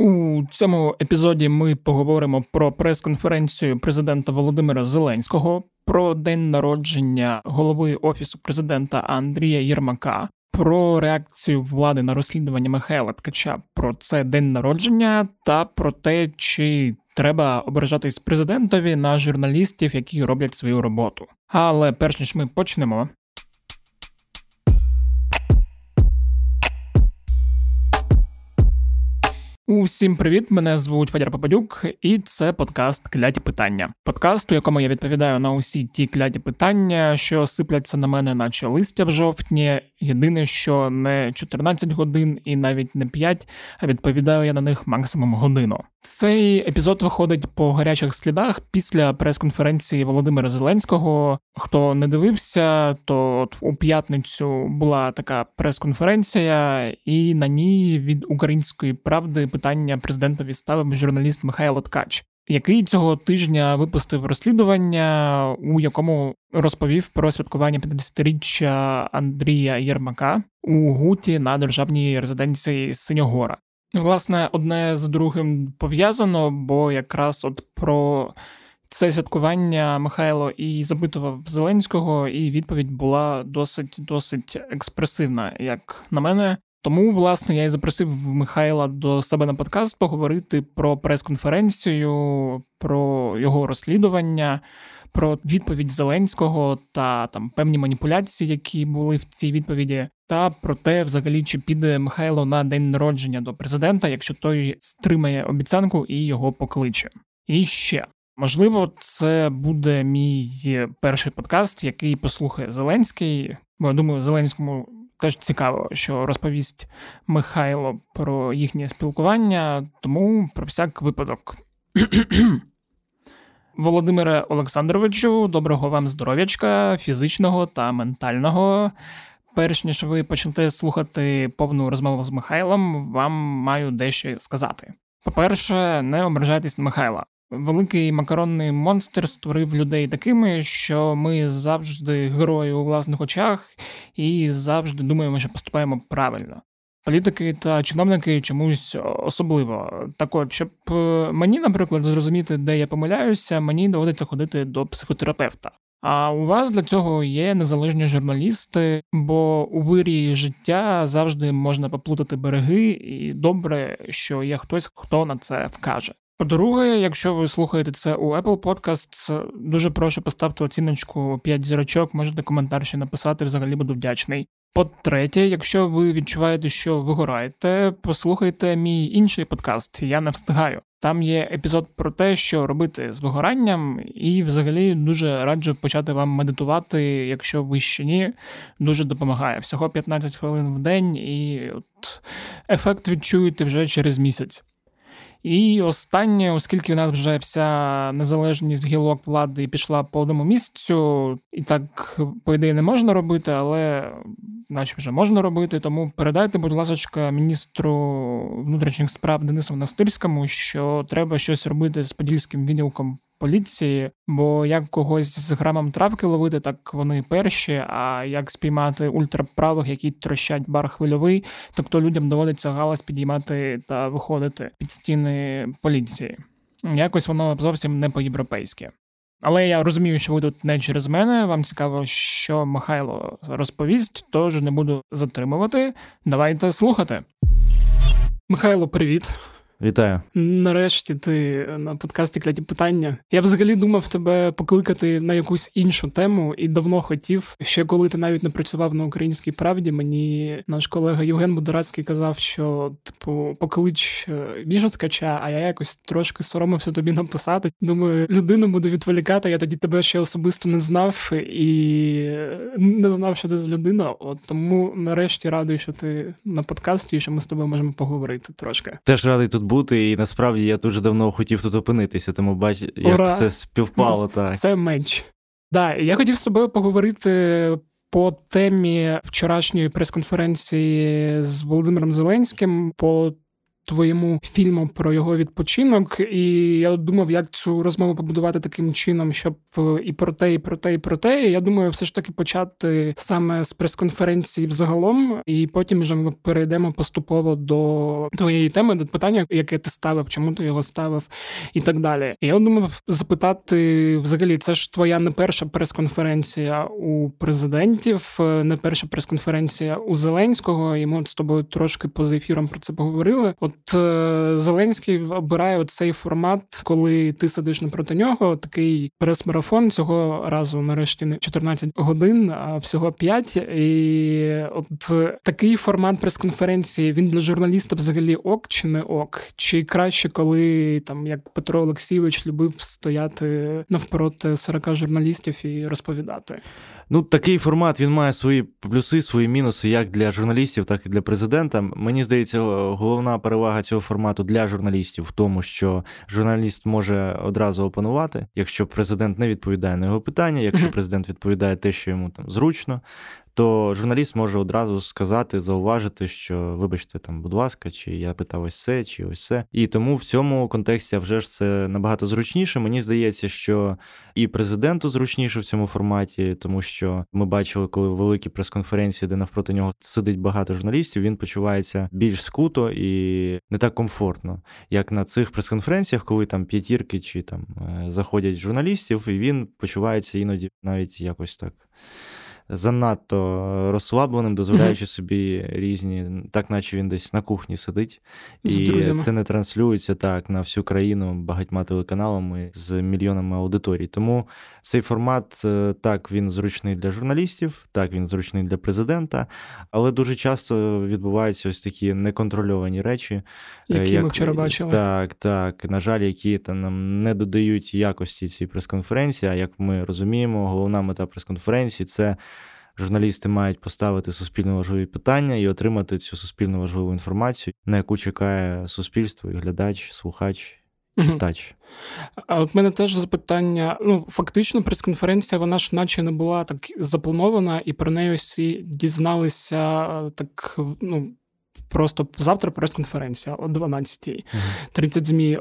У цьому епізоді ми поговоримо про прес-конференцію президента Володимира Зеленського, про день народження голови офісу президента Андрія Єрмака, про реакцію влади на розслідування Михайла Ткача про це день народження та про те, чи треба ображатись президентові на журналістів, які роблять свою роботу. Але перш ніж ми почнемо, Усім привіт! Мене звуть Федір Попадюк, і це подкаст Кляті питання. Подкаст, у якому я відповідаю на усі ті кляті питання, що сипляться на мене, наче листя в жовтні. Єдине, що не 14 годин і навіть не 5, а відповідаю я на них максимум годину. Цей епізод виходить по гарячих слідах після прес-конференції Володимира Зеленського. Хто не дивився, то от у п'ятницю була така прес-конференція, і на ній від української правди питання президентові ставив журналіст Михайло Ткач, який цього тижня випустив розслідування, у якому розповів про святкування 50-річчя Андрія Єрмака у Гуті на державній резиденції Синьогора. Власне, одне з другим пов'язано, бо якраз от про це святкування Михайло і запитував Зеленського, і відповідь була досить досить експресивна, як на мене. Тому, власне, я і запросив Михайла до себе на подкаст поговорити про прес-конференцію, про його розслідування, про відповідь Зеленського та там певні маніпуляції, які були в цій відповіді, та про те, взагалі, чи піде Михайло на день народження до президента, якщо той стримає обіцянку і його покличе. І ще. Можливо, це буде мій перший подкаст, який послухає Зеленський. Бо я думаю, Зеленському теж цікаво, що розповість Михайло про їхнє спілкування, тому про всяк випадок. Володимире Олександровичу, доброго вам здоров'ячка, фізичного та ментального. Перш ніж ви почнете слухати повну розмову з Михайлом, вам маю дещо сказати. По-перше, не ображайтесь на Михайла. Великий макаронний монстр створив людей такими, що ми завжди герої у власних очах і завжди думаємо, що поступаємо правильно. Політики та чиновники чомусь особливо. Так от, щоб е, мені, наприклад, зрозуміти, де я помиляюся, мені доводиться ходити до психотерапевта. А у вас для цього є незалежні журналісти, бо у вирі життя завжди можна поплутати береги, і добре, що є хтось, хто на це вкаже. По-друге, якщо ви слухаєте це у Apple Podcasts, дуже прошу поставити оціночку 5 зірочок, можете коментар ще написати, взагалі буду вдячний. По-третє, якщо ви відчуваєте, що вигораєте, послухайте мій інший подкаст Я не встигаю. Там є епізод про те, що робити з вигоранням, і взагалі дуже раджу почати вам медитувати, якщо ви ще ні, дуже допомагає. Всього 15 хвилин в день, і от ефект відчуєте вже через місяць. І останнє, оскільки у нас вже вся незалежність гілок влади пішла по одному місцю, і так, по ідеї, не можна робити, але наче вже можна робити. Тому передайте, будь ласка, міністру внутрішніх справ Денису Настирському, що треба щось робити з подільським відділком поліції, бо як когось з грамом травки ловити, так вони перші. А як спіймати ультраправих, які трощать бар хвильовий, тобто людям доводиться галас підіймати та виходити під стіни поліції. Якось воно зовсім не по-європейськи. Але я розумію, що ви тут не через мене. Вам цікаво, що Михайло розповість, тож не буду затримувати. Давайте слухати. Михайло, привіт. Вітаю. Нарешті ти на подкасті кляті питання. Я взагалі думав тебе покликати на якусь іншу тему і давно хотів. Ще коли ти навіть не працював на українській правді, мені наш колега Євген Будорацький казав, що типу поклич е, ткача, а я якось трошки соромився тобі написати. Думаю, людину буду відволікати. Я тоді тебе ще особисто не знав і не знав, що ти за людина. От тому нарешті радий, що ти на подкасті і що ми з тобою можемо поговорити трошки. Теж радий тут бути, і насправді я дуже давно хотів тут опинитися, тому бач, як Ура. все співпало. так. Це менш. Да, я хотів з тобою поговорити по темі вчорашньої прес-конференції з Володимиром Зеленським. по твоєму фільму про його відпочинок, і я думав, як цю розмову побудувати таким чином, щоб е, і про те, і про те, і про те. І Я думаю, все ж таки почати саме з прес-конференції взагалом, і потім вже ми перейдемо поступово до твоєї теми, до питання, яке ти ставив, чому ти його ставив, і так далі. І Я думав запитати взагалі, це ж твоя не перша прес-конференція у президентів, е, не перша прес-конференція у Зеленського, і ми з тобою трошки поза ефіром про це поговорили. От е, Зеленський обирає цей формат, коли ти сидиш напроти нього. Такий прес-марафон цього разу нарешті не 14 годин, а всього 5. І от такий формат прес-конференції він для журналіста взагалі ок чи не ок? Чи краще, коли там як Петро Олексійович любив стояти навпроти 40 журналістів і розповідати? Ну, такий формат він має свої плюси, свої мінуси, як для журналістів, так і для президента. Мені здається, головна перевага цього формату для журналістів в тому, що журналіст може одразу опанувати, якщо президент не відповідає на його питання, якщо президент відповідає те, що йому там зручно то журналіст може одразу сказати, зауважити, що вибачте, там, будь ласка, чи я питав ось це, чи ось це. І тому в цьому контексті вже ж це набагато зручніше. Мені здається, що і президенту зручніше в цьому форматі, тому що ми бачили, коли великі прес-конференції, де навпроти нього сидить багато журналістів, він почувається більш скуто і не так комфортно, як на цих прес-конференціях, коли там п'ятірки чи там е, заходять журналістів, і він почувається іноді навіть якось так занадто розслабленим, дозволяючи собі різні, так наче він десь на кухні сидить, і друзями. це не транслюється так на всю країну багатьма телеканалами з мільйонами аудиторій. Тому цей формат е, так він зручний для журналістів, так він зручний для президента, але дуже часто відбуваються ось такі неконтрольовані речі, е, які як, ми вчора бачили. Так, так. На жаль, які та нам не додають якості цій прес-конференції. А як ми розуміємо, головна мета прес-конференції це журналісти мають поставити суспільно важливі питання і отримати цю суспільно важливу інформацію, на яку чекає суспільство, і глядач, слухач. Читач. А от мене теж запитання. Ну, фактично, прес-конференція, вона ж наче не була так запланована, і про неї всі дізналися так, ну, Просто завтра прес-конференція о 12-й. 30 змі.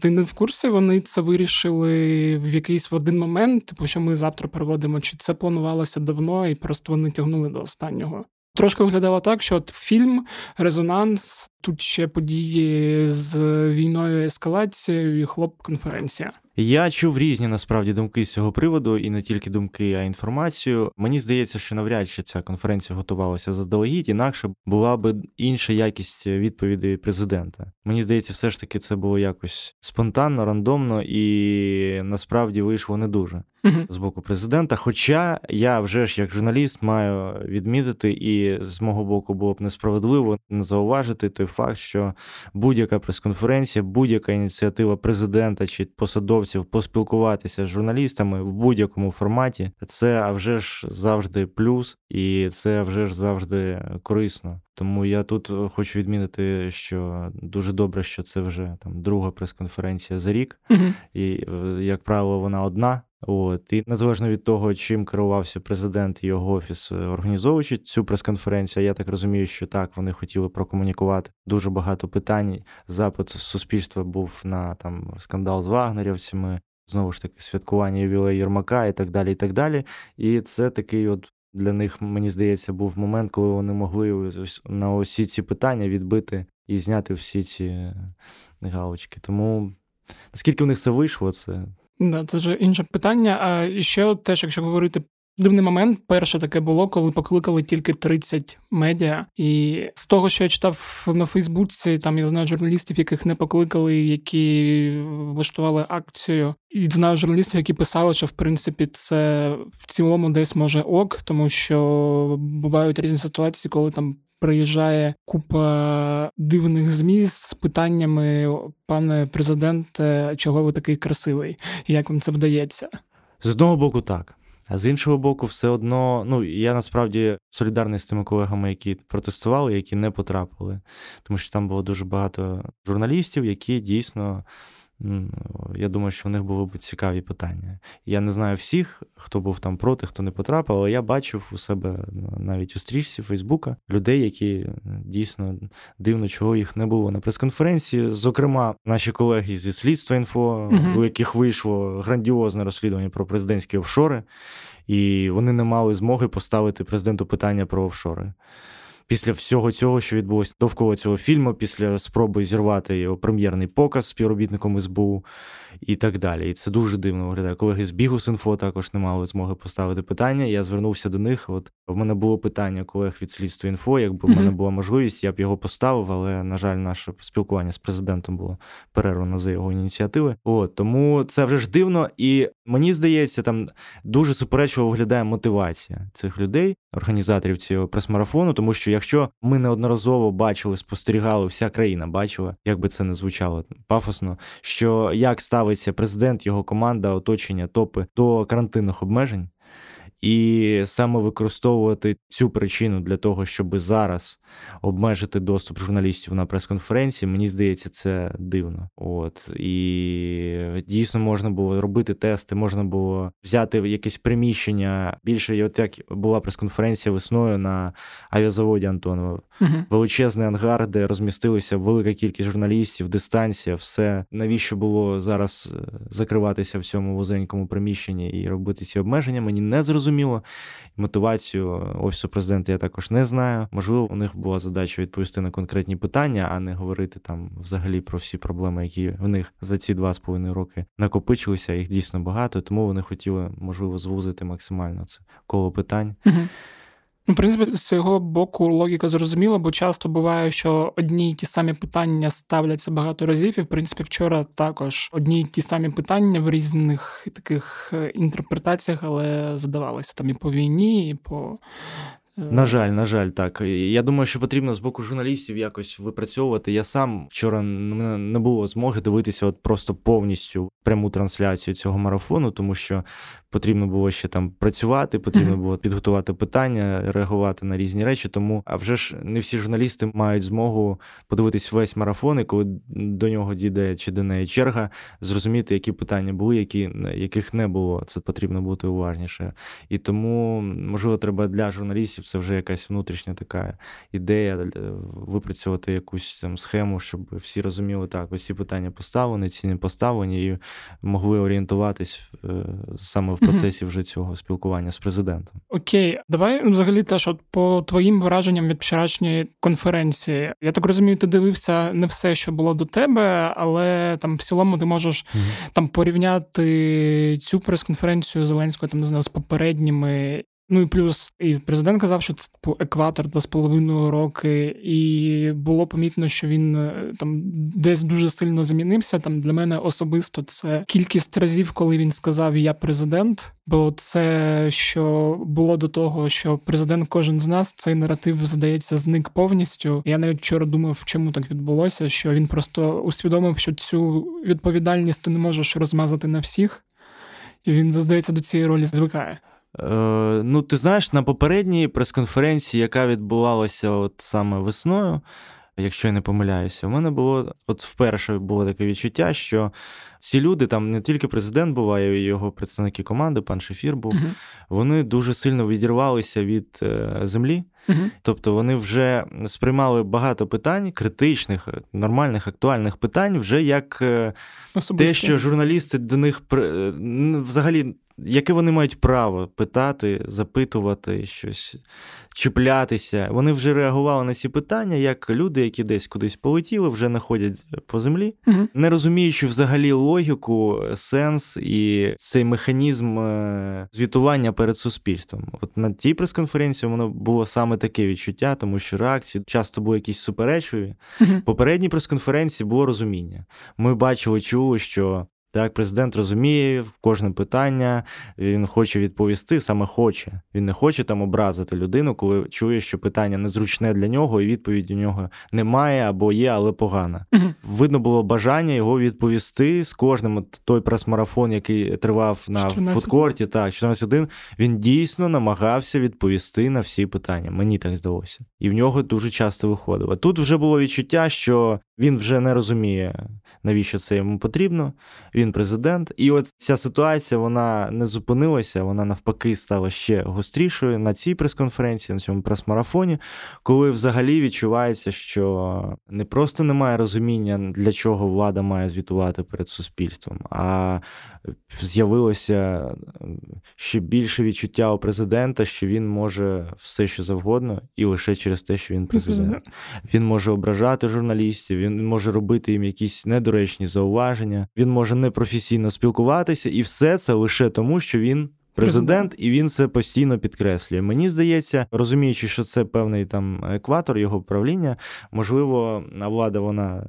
Ти не в курсі, вони це вирішили в якийсь в один момент, типу, що ми завтра проводимо, чи це планувалося давно, і просто вони тягнули до останнього. Трошки виглядало так, що от фільм, резонанс, тут ще події з війною, ескалацією і хлоп-конференція. Я чув різні насправді думки з цього приводу, і не тільки думки, а інформацію. Мені здається, що навряд чи ця конференція готувалася заздалегідь, інакше була би інша якість відповіді президента. Мені здається, все ж таки це було якось спонтанно, рандомно і насправді вийшло не дуже з боку президента. Хоча я вже ж як журналіст маю відмітити, і з мого боку було б несправедливо не зауважити той факт, що будь-яка прес-конференція, будь-яка ініціатива президента чи посадовців поспілкуватися з журналістами в будь-якому форматі, це а вже ж завжди плюс, і це вже ж завжди корисно. Тому я тут хочу відмінити, що дуже добре, що це вже там друга прес-конференція за рік, uh і як правило, вона одна. От і незалежно від того, чим керувався президент і його офіс, е, організовуючи цю прес-конференцію, я так розумію, що так вони хотіли прокомунікувати дуже багато питань. Запит суспільства був на там скандал з вагнерівцями, знову ж таки, святкування ювілею Єрмака і так далі. І так далі. І це такий, от для них, мені здається, був момент, коли вони могли ось на усі ці питання відбити і зняти всі ці е, галочки. Тому наскільки в них це вийшло, це. Да, це вже інше питання. А ще теж, якщо говорити дивний момент, перше таке було, коли покликали тільки 30 медіа. І з того, що я читав на Фейсбуці, там я знаю журналістів, яких не покликали, які влаштували акцію. І знаю журналістів, які писали, що в принципі це в цілому десь може ок, тому що бувають різні ситуації, коли там приїжджає купа дивних змі з питаннями, пане президенте, чого ви такий красивий, як вам це вдається? З одного боку, так. А з іншого боку, все одно, ну я насправді солідарний з тими колегами, які протестували, які не потрапили, тому що там було дуже багато журналістів, які дійсно Я думаю, що в них були б цікаві питання. Я не знаю всіх, хто був там проти, хто не потрапив, але я бачив у себе навіть у стрічці Фейсбука людей, які дійсно дивно, чого їх не було на прес-конференції. Зокрема, наші колеги зі слідства інфо, uh у яких вийшло грандіозне розслідування про президентські офшори, і вони не мали змоги поставити президенту питання про офшори після всього цього, що відбулося довкола цього фільму, після спроби зірвати його прем'єрний показ співробітником СБУ і так далі. І це дуже дивно виглядає. Колеги з бігу Бігус.Інфо також не мали змоги поставити питання. Я звернувся до них. От в мене було питання колег від слідства інфо. Якби в мене була можливість, я б його поставив, але на жаль, наше спілкування з президентом було перервано за його ініціативи. От тому це вже ж дивно, і мені здається, там дуже суперечливо виглядає мотивація цих людей, організаторів цього прес-марафону, тому що якщо ми неодноразово бачили, спостерігали, вся країна бачила, як би це не звучало пафосно, що як ставиться президент, його команда, оточення, топи до карантинних обмежень. І саме використовувати цю причину для того, щоб зараз обмежити доступ журналістів на прес-конференції, мені здається, це дивно. От і дійсно можна було робити тести, можна було взяти якесь приміщення. Більше от як була прес-конференція весною на авіазаводі Антонова. Угу. Величезний ангар, де розмістилися велика кількість журналістів, дистанція, все навіщо було зараз е, закриватися в цьому вузенькому приміщенні і робити ці обмеження? Мені не зрозуміло. Мотивацію офісу президента я також не знаю. Можливо, у них була задача відповісти на конкретні питання, а не говорити там взагалі про всі проблеми, які в них за ці два з половиною роки накопичилися. Їх дійсно багато, тому вони хотіли можливо звузити максимально це коло питань. Угу. Ну, в принципі, з цього боку логіка зрозуміла, бо часто буває, що одні й ті самі питання ставляться багато разів, і в принципі вчора також одні й ті самі питання в різних таких е, інтерпретаціях, але задавалися там і по війні, і по Е, на жаль, на жаль, так. Я думаю, що потрібно з боку журналістів якось випрацьовувати. Я сам вчора не було змоги дивитися от просто повністю пряму трансляцію цього марафону, тому що потрібно було ще там працювати, потрібно було підготувати питання, реагувати на різні речі. Тому, а вже ж не всі журналісти мають змогу подивитись весь марафон, і коли до нього дійде чи до неї черга, зрозуміти, які питання були, які яких не було. Це потрібно бути уважніше. І тому, можливо, треба для журналістів це вже якась внутрішня така ідея е, випрацювати якусь там схему, щоб всі розуміли, так, ці питання поставлені, ці не поставлені, і могли орієнтуватись е, саме в процесі вже цього спілкування з президентом. Окей, давай взагалі теж от по твоїм враженням від вчорашньої конференції. Я так розумію, ти дивився не все, що було до тебе, але там в цілому ти можеш там порівняти цю прес-конференцію Зеленського там не знаю, з попередніми Ну і плюс і президент казав, що це типу, екватор два з половиною роки, і було помітно, що він е, там десь дуже сильно змінився. Там для мене особисто це кількість разів, коли він сказав Я президент. Бо це що було до того, що президент кожен з нас цей наратив здається зник повністю. Я навіть вчора думав, чому так відбулося, що він просто усвідомив, що цю відповідальність ти не можеш розмазати на всіх, і він здається до цієї ролі звикає. Е, ну, ти знаєш, на попередній прес-конференції, яка відбувалася от саме весною, якщо я не помиляюся, у мене було от вперше було таке відчуття, що ці люди, там не тільки президент буває, і його представники команди, пан Шефір був, uh вони дуже сильно відірвалися від е, землі. uh Тобто вони вже сприймали багато питань, критичних, нормальних, актуальних питань, вже як е, Особисто. те, що журналісти до них взагалі яке вони мають право питати, запитувати щось, чіплятися. Вони вже реагували на ці питання, як люди, які десь кудись полетіли, вже не ходять по землі, угу. не розуміючи взагалі логіку, сенс і цей механізм е, звітування перед суспільством. От на тій прес-конференції воно було саме таке відчуття, тому що реакції часто були якісь суперечливі. Угу. Попередній прес-конференції було розуміння. Ми бачили, чули, що так, президент розуміє кожне питання, він хоче відповісти, саме хоче. Він не хоче там образити людину, коли чує, що питання незручне для нього, і відповіді у нього немає або є, але погана. Угу. Видно було бажання його відповісти з кожним. От той прес-марафон, який тривав на 14. фудкорті, так, 14 він дійсно намагався відповісти на всі питання. Мені так здалося. І в нього дуже часто виходило. Тут вже було відчуття, що він вже не розуміє навіщо це йому потрібно. Він президент. І от ця ситуація вона не зупинилася, вона навпаки стала ще гострішою на цій прес-конференції, на цьому прес-марафоні, коли взагалі відчувається, що не просто немає розуміння, для чого влада має звітувати перед суспільством, а з'явилося ще більше відчуття у президента, що він може все, що завгодно, і лише через те, що він президент. Він може ображати журналістів, він може робити їм якісь недоречні зауваження, він може непрофесійно спілкуватися, і все це лише тому, що він президент, і він це постійно підкреслює. Мені здається, розуміючи, що це певний там екватор його правління, можливо, влада вона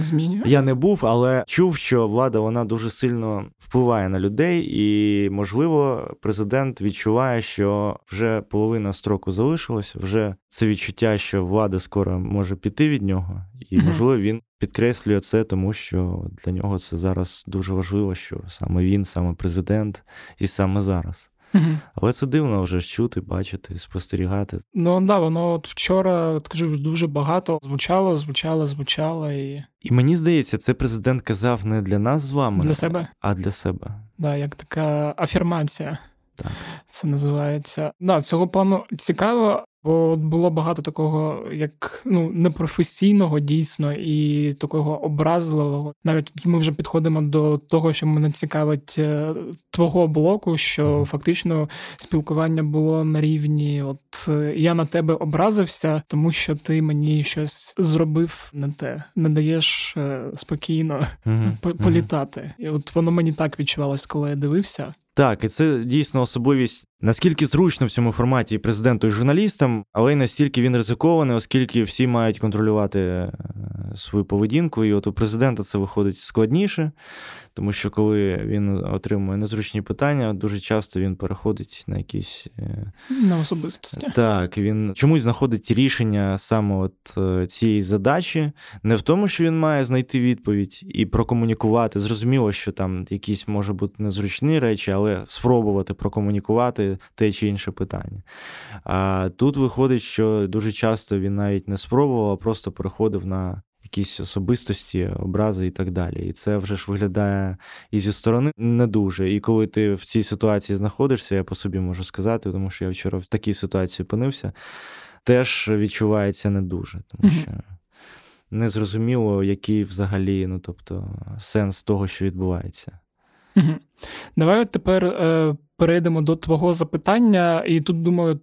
змінює. Я не був, але чув, що влада вона дуже сильно впливає на людей, і можливо, президент відчуває, що вже половина строку залишилась, вже це відчуття, що влада скоро може піти від нього, і можливо він підкреслює це, тому що для нього це зараз дуже важливо, що саме він, саме президент, і саме зараз. Угу. Але це дивно вже чути, бачити, спостерігати. Ну да, воно от вчора от кажу дуже багато звучало, звучало, звучало і. І мені здається, це президент казав не для нас з вами, для себе, а для себе. Да, як така афірмація. Так. Це називається. Да, цього плану цікаво, Бо було багато такого, як ну непрофесійного дійсно і такого образливого. Навіть ми вже підходимо до того, що мене цікавить е, твого блоку, що фактично спілкування було на рівні: от е, я на тебе образився, тому що ти мені щось зробив не те, не даєш е, спокійно mm-hmm. політати. І от воно мені так відчувалось, коли я дивився. Так, і це дійсно особливість наскільки зручно в цьому форматі президенту і журналістам, але й настільки він ризикований, оскільки всі мають контролювати е, свою поведінку. І от у президента це виходить складніше, тому що коли він отримує незручні питання, дуже часто він переходить на якісь е, на особистості. Так, він чомусь знаходить рішення саме от е, цієї задачі, не в тому, що він має знайти відповідь і прокомунікувати. Зрозуміло, що там якісь може бути незручні речі, але спробувати прокомунікувати те чи інше питання. А тут виходить, що дуже часто він навіть не спробував, а просто переходив на якісь особистості, образи і так далі. І це вже ж виглядає і зі сторони не дуже. І коли ти в цій ситуації знаходишся, я по собі можу сказати, тому що я вчора в такій ситуації опинився, теж відчувається не дуже, тому що. Незрозуміло, який взагалі, ну тобто, сенс того, що відбувається. Давай тепер е, перейдемо до твого запитання, і тут думаю,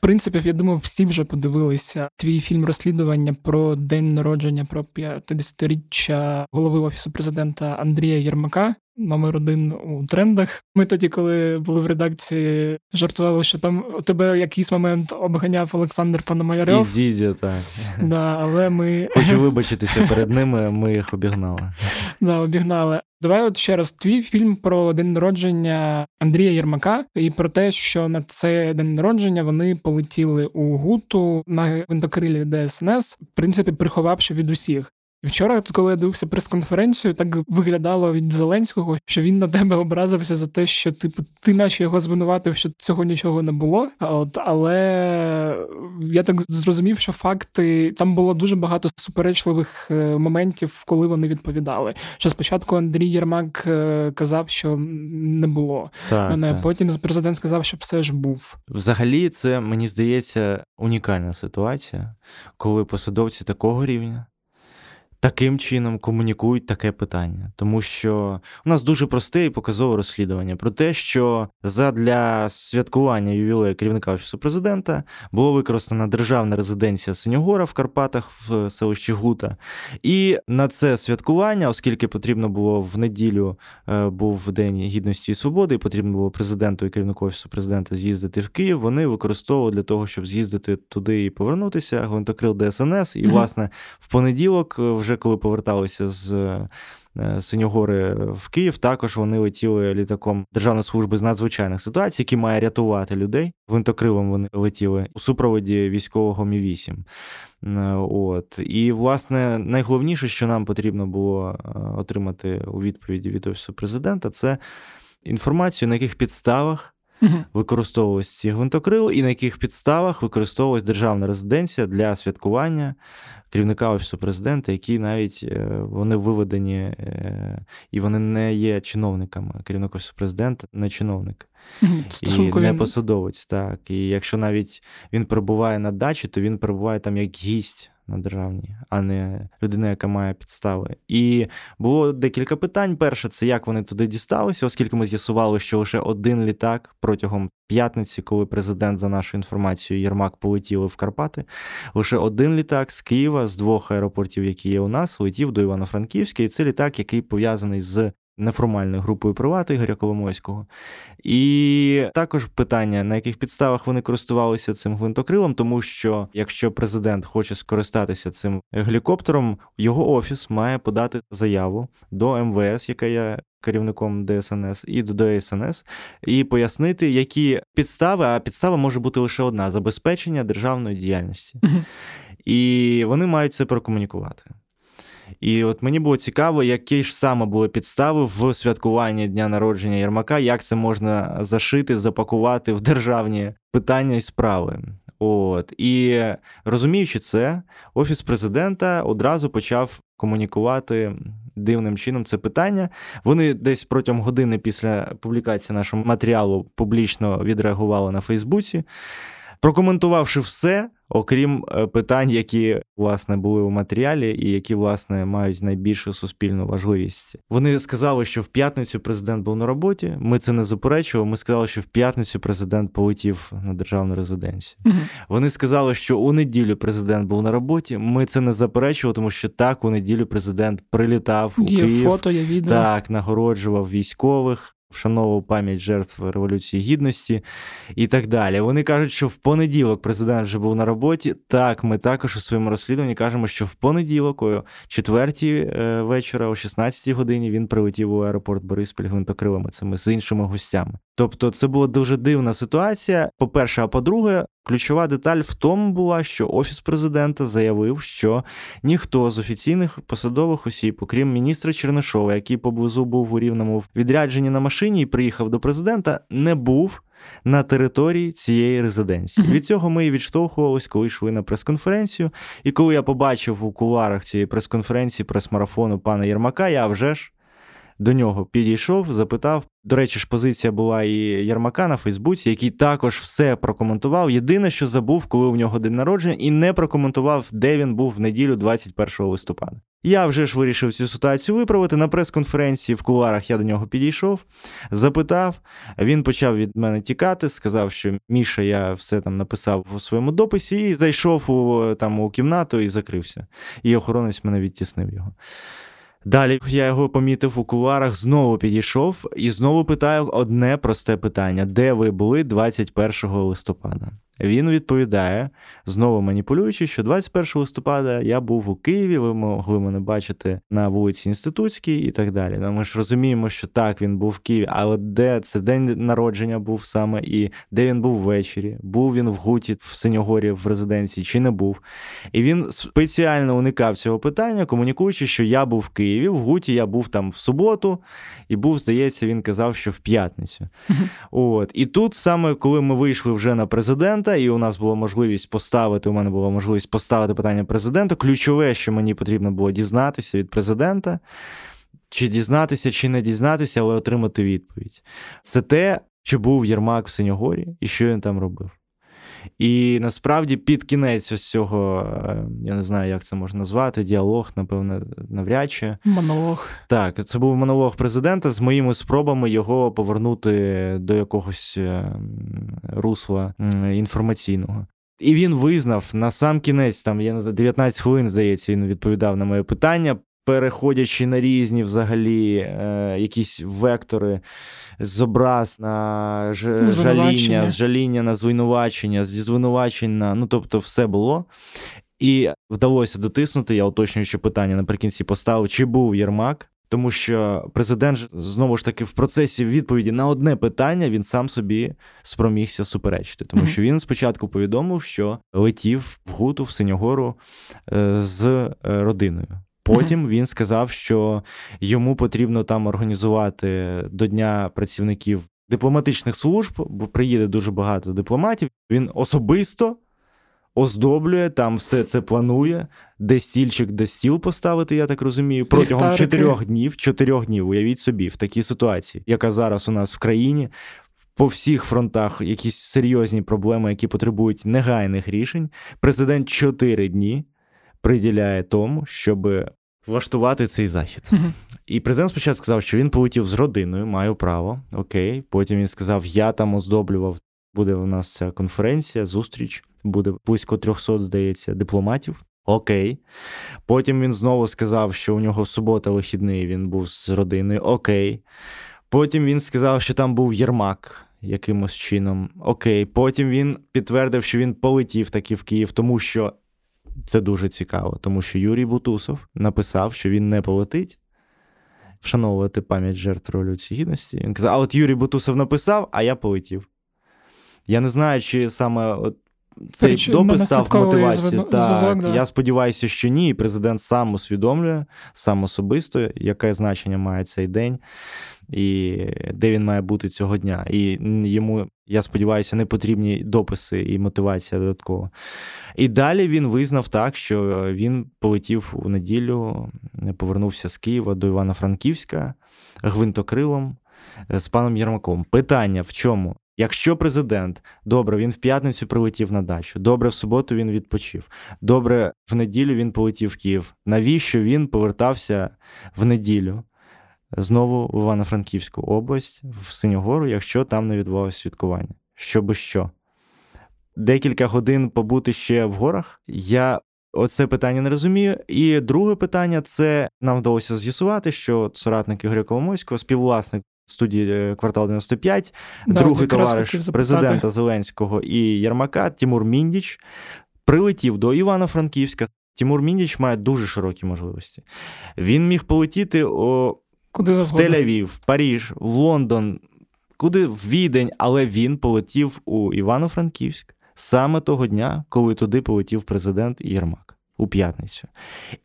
принципі, я думаю, всі вже подивилися твій фільм розслідування про день народження про 50-річчя голови офісу президента Андрія Єрмака. Номер один у трендах. Ми тоді, коли були в редакції, жартували, що там у тебе якийсь момент обганяв Олександр Пономарьов. І Зідзя, так. Да, але ми... Хочу вибачитися перед ними, ми їх обігнали. Да, обігнали. Давай от ще раз твій фільм про день народження Андрія Єрмака і про те, що на цей день народження вони полетіли у Гуту на винтокрилі ДСНС, в принципі, приховавши від усіх. Вчора, коли я дивився прес-конференцію, так виглядало від Зеленського, що він на тебе образився за те, що типу ти наче його звинуватив, що цього нічого не було. От але я так зрозумів, що факти там було дуже багато суперечливих е, моментів, коли вони відповідали. Що спочатку Андрій Єрмак е, казав, що не було. Так, Мене так. потім президент сказав, що все ж був. Взагалі, це мені здається унікальна ситуація, коли посадовці такого рівня таким чином комунікують таке питання, тому що у нас дуже просте і показове розслідування про те, що задля святкування ювілею керівника офісу президента було використана державна резиденція Синьогора в Карпатах в селищі Гута. І на це святкування, оскільки потрібно було в неділю, е, був День гідності і свободи, і потрібно було президенту і керівнику офісу президента з'їздити в Київ. Вони використовували для того, щоб з'їздити туди і повернутися. Гвинтокрил ДСНС, і, власне, в понеділок вже вже коли поверталися з е, Синьогори в Київ, також вони летіли літаком Державної служби з надзвичайних ситуацій, який має рятувати людей. Винтокрилом вони летіли у супроводі військового Мі 8 е, От і власне найголовніше, що нам потрібно було е, отримати у відповіді від офісу президента, це інформацію, на яких підставах uh-huh. використовувалися ці гвинтокрили, і на яких підставах використовувалась державна резиденція для святкування керівника офісу президента, які навіть е, вони виведені е, і вони не є чиновниками. Керівник офісу президента не чиновник. І не посадовець, так. І якщо навіть він перебуває на дачі, то він перебуває там як гість на державній, а не людина, яка має підстави. І було декілька питань. Перше, це як вони туди дісталися, оскільки ми з'ясували, що лише один літак протягом п'ятниці, коли президент, за нашою інформацією, Єрмак полетіли в Карпати, лише один літак з Києва, з двох аеропортів, які є у нас, летів до Івано-Франківська, і це літак, який пов'язаний з неформальною групою приват Ігоря Коломойського. І також питання, на яких підставах вони користувалися цим гвинтокрилом, тому що якщо президент хоче скористатися цим гелікоптером, його офіс має подати заяву до МВС, яка є. Керівником ДСНС і до ДСНС, і пояснити, які підстави, а підстава може бути лише одна забезпечення державної діяльності. І вони мають це прокомунікувати. І от мені було цікаво, які ж саме були підстави в святкуванні дня народження Єрмака, як це можна зашити, запакувати в державні питання і справи. От і розуміючи це, офіс президента одразу почав комунікувати дивним чином це питання. Вони десь протягом години після публікації нашого матеріалу публічно відреагували на Фейсбуці, прокоментувавши все окрім е, питань, які власне були у матеріалі, і які власне мають найбільшу суспільну важливість. Вони сказали, що в п'ятницю президент був на роботі. Ми це не заперечували. Ми сказали, що в п'ятницю президент полетів на державну резиденцію. Угу. Вони сказали, що у неділю президент був на роботі. Ми це не заперечували, тому що так у неділю президент прилітав у є Київ, фото, є відео. так нагороджував військових вшановував пам'ять жертв Революції Гідності і так далі. Вони кажуть, що в понеділок президент вже був на роботі. Так, ми також у своєму розслідуванні кажемо, що в понеділок, о четвертій е, вечора, о 16-й годині, він прилетів у аеропорт Бориспіль гвинтокрилами цими з іншими гостями. Тобто, це була дуже дивна ситуація. По-перше, а по-друге, ключова деталь в тому була, що офіс президента заявив, що ніхто з офіційних посадових осіб, окрім міністра Чернишова, який поблизу був у рівному відрядженні на машині і приїхав до президента, не був. На території цієї резиденції від цього ми і відштовхувалися, коли йшли на прес-конференцію. І коли я побачив у куларах цієї прес-конференції, прес-марафону пана Єрмака, я вже ж до нього підійшов, запитав. До речі, ж позиція була і Ярмака на Фейсбуці, який також все прокоментував. Єдине, що забув, коли у нього день народження, і не прокоментував, де він був в неділю 21 листопада. Я вже ж вирішив цю ситуацію виправити. На прес-конференції в куларах я до нього підійшов, запитав. Він почав від мене тікати, сказав, що Міша, я все там написав у своєму дописі, і зайшов у там у кімнату і закрився. І охоронець мене відтіснив його. Далі я його помітив у кулуарах, знову підійшов і знову питаю одне просте питання: де ви були 21 листопада? Він відповідає, знову маніпулюючи, що 21 листопада я був у Києві, ви могли мене бачити на вулиці Інститутській і так далі. Ну, Ми ж розуміємо, що так, він був в Києві, але де це день народження був саме, і де він був ввечері, був він в Гуті, в Синьогорі, в резиденції, чи не був. І він спеціально уникав цього питання, комунікуючи, що я був в Києві, в Гуті я був там в суботу, і був, здається, він казав, що в п'ятницю. От. І тут саме коли ми вийшли вже на президента президента, і у нас була можливість поставити. У мене була можливість поставити питання президенту. Ключове, що мені потрібно було дізнатися від президента, чи дізнатися, чи не дізнатися, але отримати відповідь. Це те, чи був Єрмак в Синьогорі і що він там робив. І насправді під кінець ось цього, е, я не знаю, як це можна назвати, діалог, напевно, навряд чи. Монолог. Так, це був монолог президента з моїми спробами його повернути до якогось е, русла інформаційного. І він визнав на сам кінець, там я не знаю, 19 хвилин, здається, він відповідав на моє питання переходячи на різні взагалі е, якісь вектори з образ на ж, жаління, з жаління на звинувачення, зі звинувачень на ну тобто, все було. І вдалося дотиснути. Я уточнюючи питання наприкінці поставив, чи був Єрмак. Тому що президент знову ж таки в процесі відповіді на одне питання він сам собі спромігся суперечити, тому що він спочатку повідомив, що летів в Гуту в Синьогору е, з е, родиною. Потім він сказав, що йому потрібно там організувати до Дня працівників дипломатичних служб, бо приїде дуже багато дипломатів. Він особисто оздоблює, там все це планує, де стільчик, де стіл поставити, я так розумію, протягом чотирьох днів. Чотирьох днів, уявіть собі, в такій ситуації, яка зараз у нас в країні. По всіх фронтах якісь серйозні проблеми, які потребують негайних рішень. Президент чотири дні приділяє тому, щоб влаштувати цей захід. Мгм. І президент спочатку сказав, що він полетів з родиною, маю право. Окей. Потім він сказав: я там оздоблював. Буде в нас ця конференція, зустріч, буде близько 300, здається, дипломатів. Окей. Потім він знову сказав, що у нього субота вихідний, він був з родиною. Окей. Потім він сказав, що там був Єрмак якимось чином. Окей. Потім він підтвердив, що він полетів таки в Київ, тому що це дуже цікаво, тому що Юрій Бутусов написав, що він не полетить. Вшановувати пам'ять жертв Революції Гідності. Він казав, а от Юрій Бутусов написав, а я полетів. Я не знаю, чи саме от цей Чи допис став наслідковий мотивацією. зв'язок, Так, да. я сподіваюся, що ні. І президент сам усвідомлює, сам особисто, яке значення має цей день, і де він має бути цього дня. І йому, я сподіваюся, не потрібні дописи і мотивація додаткова. І далі він визнав так, що він полетів у неділю, повернувся з Києва до Івано-Франківська гвинтокрилом з паном Єрмаком. Питання в чому? Якщо президент добре, він в п'ятницю прилетів на дачу, добре, в суботу він відпочив, добре, в неділю він полетів в Київ. Навіщо він повертався в неділю знову в Івано-Франківську область, в Синьогору, якщо там не відбувалося святкування? Щоби що? Декілька годин побути ще в горах? Я оце питання не розумію. І друге питання це нам вдалося з'ясувати, що соратник Ігоря Коломойського, співвласник студії е, квартал 95, Да, другий товариш президента Зеленського і Єрмака Тимур Міндіч прилетів до Івано-Франківська. Тимур Міндіч має дуже широкі можливості. Він міг полетіти о, Куди в. Тель-Авів, в Паріж, в Лондон, куди в Відень, але він полетів у Івано-Франківськ саме того дня, коли туди полетів президент Єрмак у п'ятницю.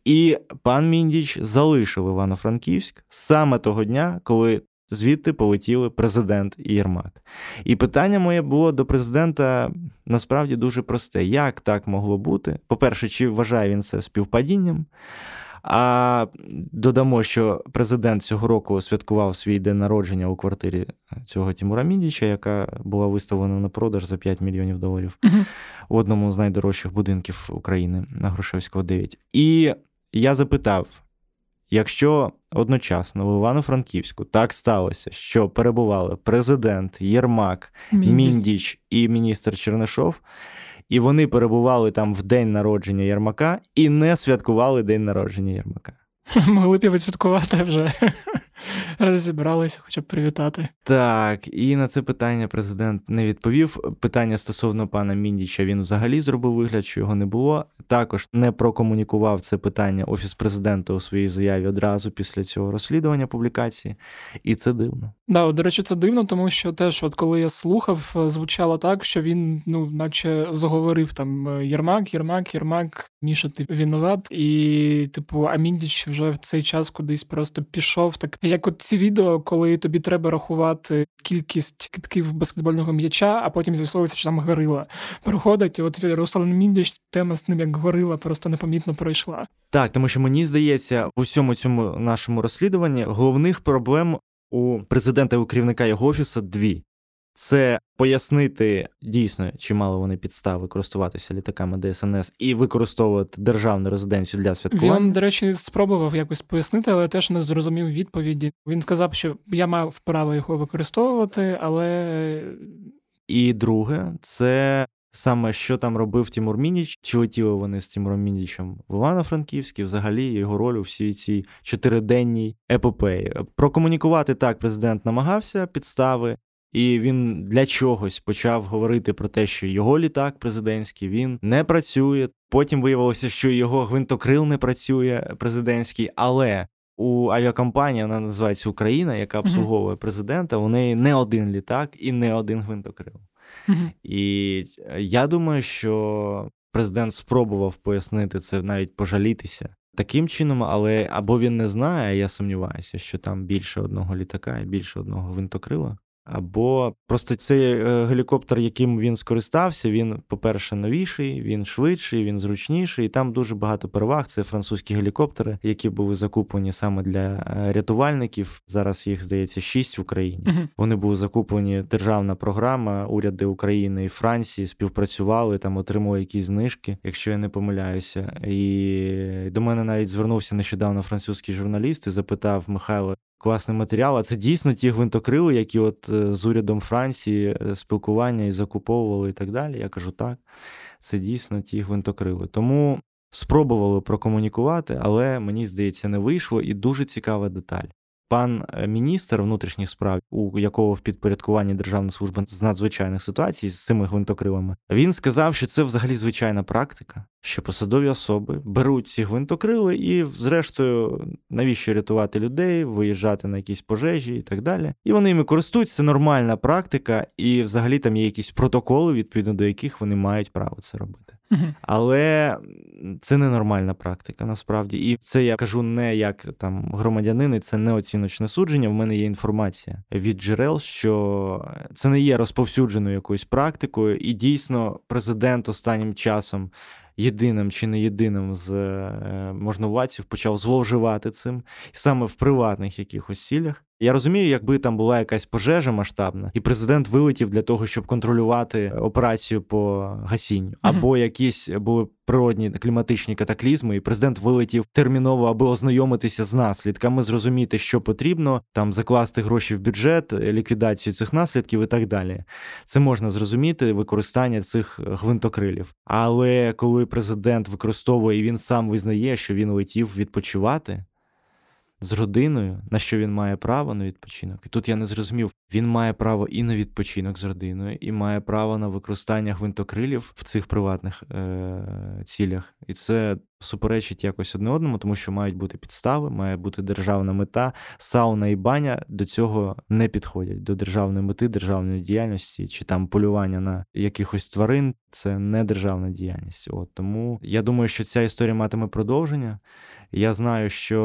І пан Міндіч залишив Івано-Франківськ саме того дня, коли звідти полетіли президент і Єрмак. І питання моє було до президента насправді дуже просте: як так могло бути? По-перше, чи вважає він це співпадінням? А додамо, що президент цього року святкував свій день народження у квартирі цього Тимура Міндіча, яка була виставлена на продаж за 5 мільйонів доларів Мгм. в одному з найдорожчих будинків України на Грушевського 9. І я запитав: якщо одночасно в Івано-Франківську так сталося, що перебували президент Єрмак, Міндіч. Міндіч і міністр Чернишов, і вони перебували там в день народження Єрмака і не святкували день народження Єрмака. Могли б і відсвяткувати вже. Розібралися, хоча б привітати. Так, і на це питання президент не відповів. Питання стосовно пана Міндіча він взагалі зробив вигляд, що його не було. Також не прокомунікував це питання офіс президента у своїй заяві одразу після цього розслідування публікації, і це дивно. Да, до речі, це дивно, тому що теж, от коли я слухав, е, звучало так, що він, ну, наче заговорив там е, Єрмак, Єрмак, Єрмак, Міша, ти винуват, і, типу, а Міндіч вже в цей час кудись просто пішов. Так як от ці відео, коли тобі треба рахувати кількість китків баскетбольного м'яча, а потім з'ясовується, що там горила проходить. І от Руслан Міндіч, тема з ним як горила, просто непомітно пройшла. Так, тому що мені здається, в усьому цьому нашому розслідуванні головних проблем у президента і у керівника його офісу дві. Це пояснити дійсно, чи мали вони підстави користуватися літаками ДСНС і використовувати державну резиденцію для святкування. Він, до речі, спробував якось пояснити, але теж не зрозумів відповіді. Він сказав, що я мав право його використовувати, але І друге, це саме що там робив Тимур Мініч, чи летіли вони з Тимуром Мінічем в Івано-Франківськ, і взагалі його роль у всій цій чотириденній епопеї. Прокомунікувати так президент намагався підстави. І він для чогось почав говорити про те, що його літак президентський він не працює. Потім виявилося, що його гвинтокрил не працює президентський, але у авіакомпанії вона називається Україна, яка обслуговує президента. У неї не один літак і не один гвинтокрил. Мгм. І я думаю, що президент спробував пояснити це, навіть пожалітися таким чином, але або він не знає, я сумніваюся, що там більше одного літака і більше одного гвинтокрила. Або просто цей е, гелікоптер, яким він скористався, він, по-перше, новіший, він швидший, він зручніший. І там дуже багато переваг. Це французькі гелікоптери, які були закуплені саме для е, рятувальників. Зараз їх здається шість в Україні. uh Вони були закуплені державна програма, уряди України і Франції співпрацювали там, отримали якісь знижки, якщо я не помиляюся. І до мене навіть звернувся нещодавно французький журналіст і запитав Михайло, класний матеріал. А це дійсно ті гвинтокрили, які от е, з урядом Франції е, спілкування і закуповували і так далі. Я кажу, так, це дійсно ті гвинтокрили. Тому спробували прокомунікувати, але мені здається, не вийшло. І дуже цікава деталь. Пан е, міністр внутрішніх справ, у якого в підпорядкуванні Державна служба з надзвичайних ситуацій з цими гвинтокрилами, він сказав, що це взагалі звичайна практика, що посадові особи беруть ці гвинтокрили і, зрештою, навіщо рятувати людей, виїжджати на якісь пожежі і так далі. І вони іми користуються, це нормальна практика, і взагалі там є якісь протоколи, відповідно до яких вони мають право це робити. Але це не нормальна практика насправді. І це я кажу не як там громадянин, це не оціночне судження. В мене є інформація від джерел, що це не є розповсюдженою якоюсь практикою, і дійсно президент останнім часом єдиним чи не єдиним з е, можновладців почав зловживати цим, саме в приватних якихось цілях. Я розумію, якби там була якась пожежа масштабна, і президент вилетів для того, щоб контролювати операцію по гасінню, або якісь були природні кліматичні катаклізми, і президент вилетів терміново, аби ознайомитися з наслідками, зрозуміти, що потрібно, там закласти гроші в бюджет, ліквідацію цих наслідків і так далі. Це можна зрозуміти використання цих гвинтокрилів. Але коли президент використовує і він сам визнає, що він летів відпочивати з родиною, на що він має право на відпочинок. І тут я не зрозумів, він має право і на відпочинок з родиною, і має право на використання гвинтокрилів в цих приватних е- цілях. І це суперечить якось одне одному, тому що мають бути підстави, має бути державна мета. Сауна і баня до цього не підходять до державної мети, державної діяльності чи там полювання на якихось тварин. Це не державна діяльність. От тому я думаю, що ця історія матиме продовження. Я знаю, що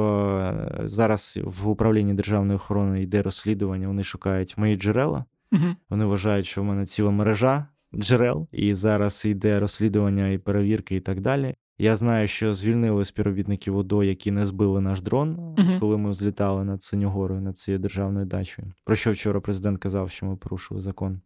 е, зараз в управлінні державної охорони йде розслідування, вони шукають мої джерела. Угу. Вони вважають, що в мене ціла мережа джерел, і зараз йде розслідування і перевірки, і так далі. Я знаю, що звільнили співробітників ОДО, які не збили наш дрон, uh коли ми взлітали над Синьогорою, над цією державною дачею. Про що вчора президент казав, що ми порушили закон.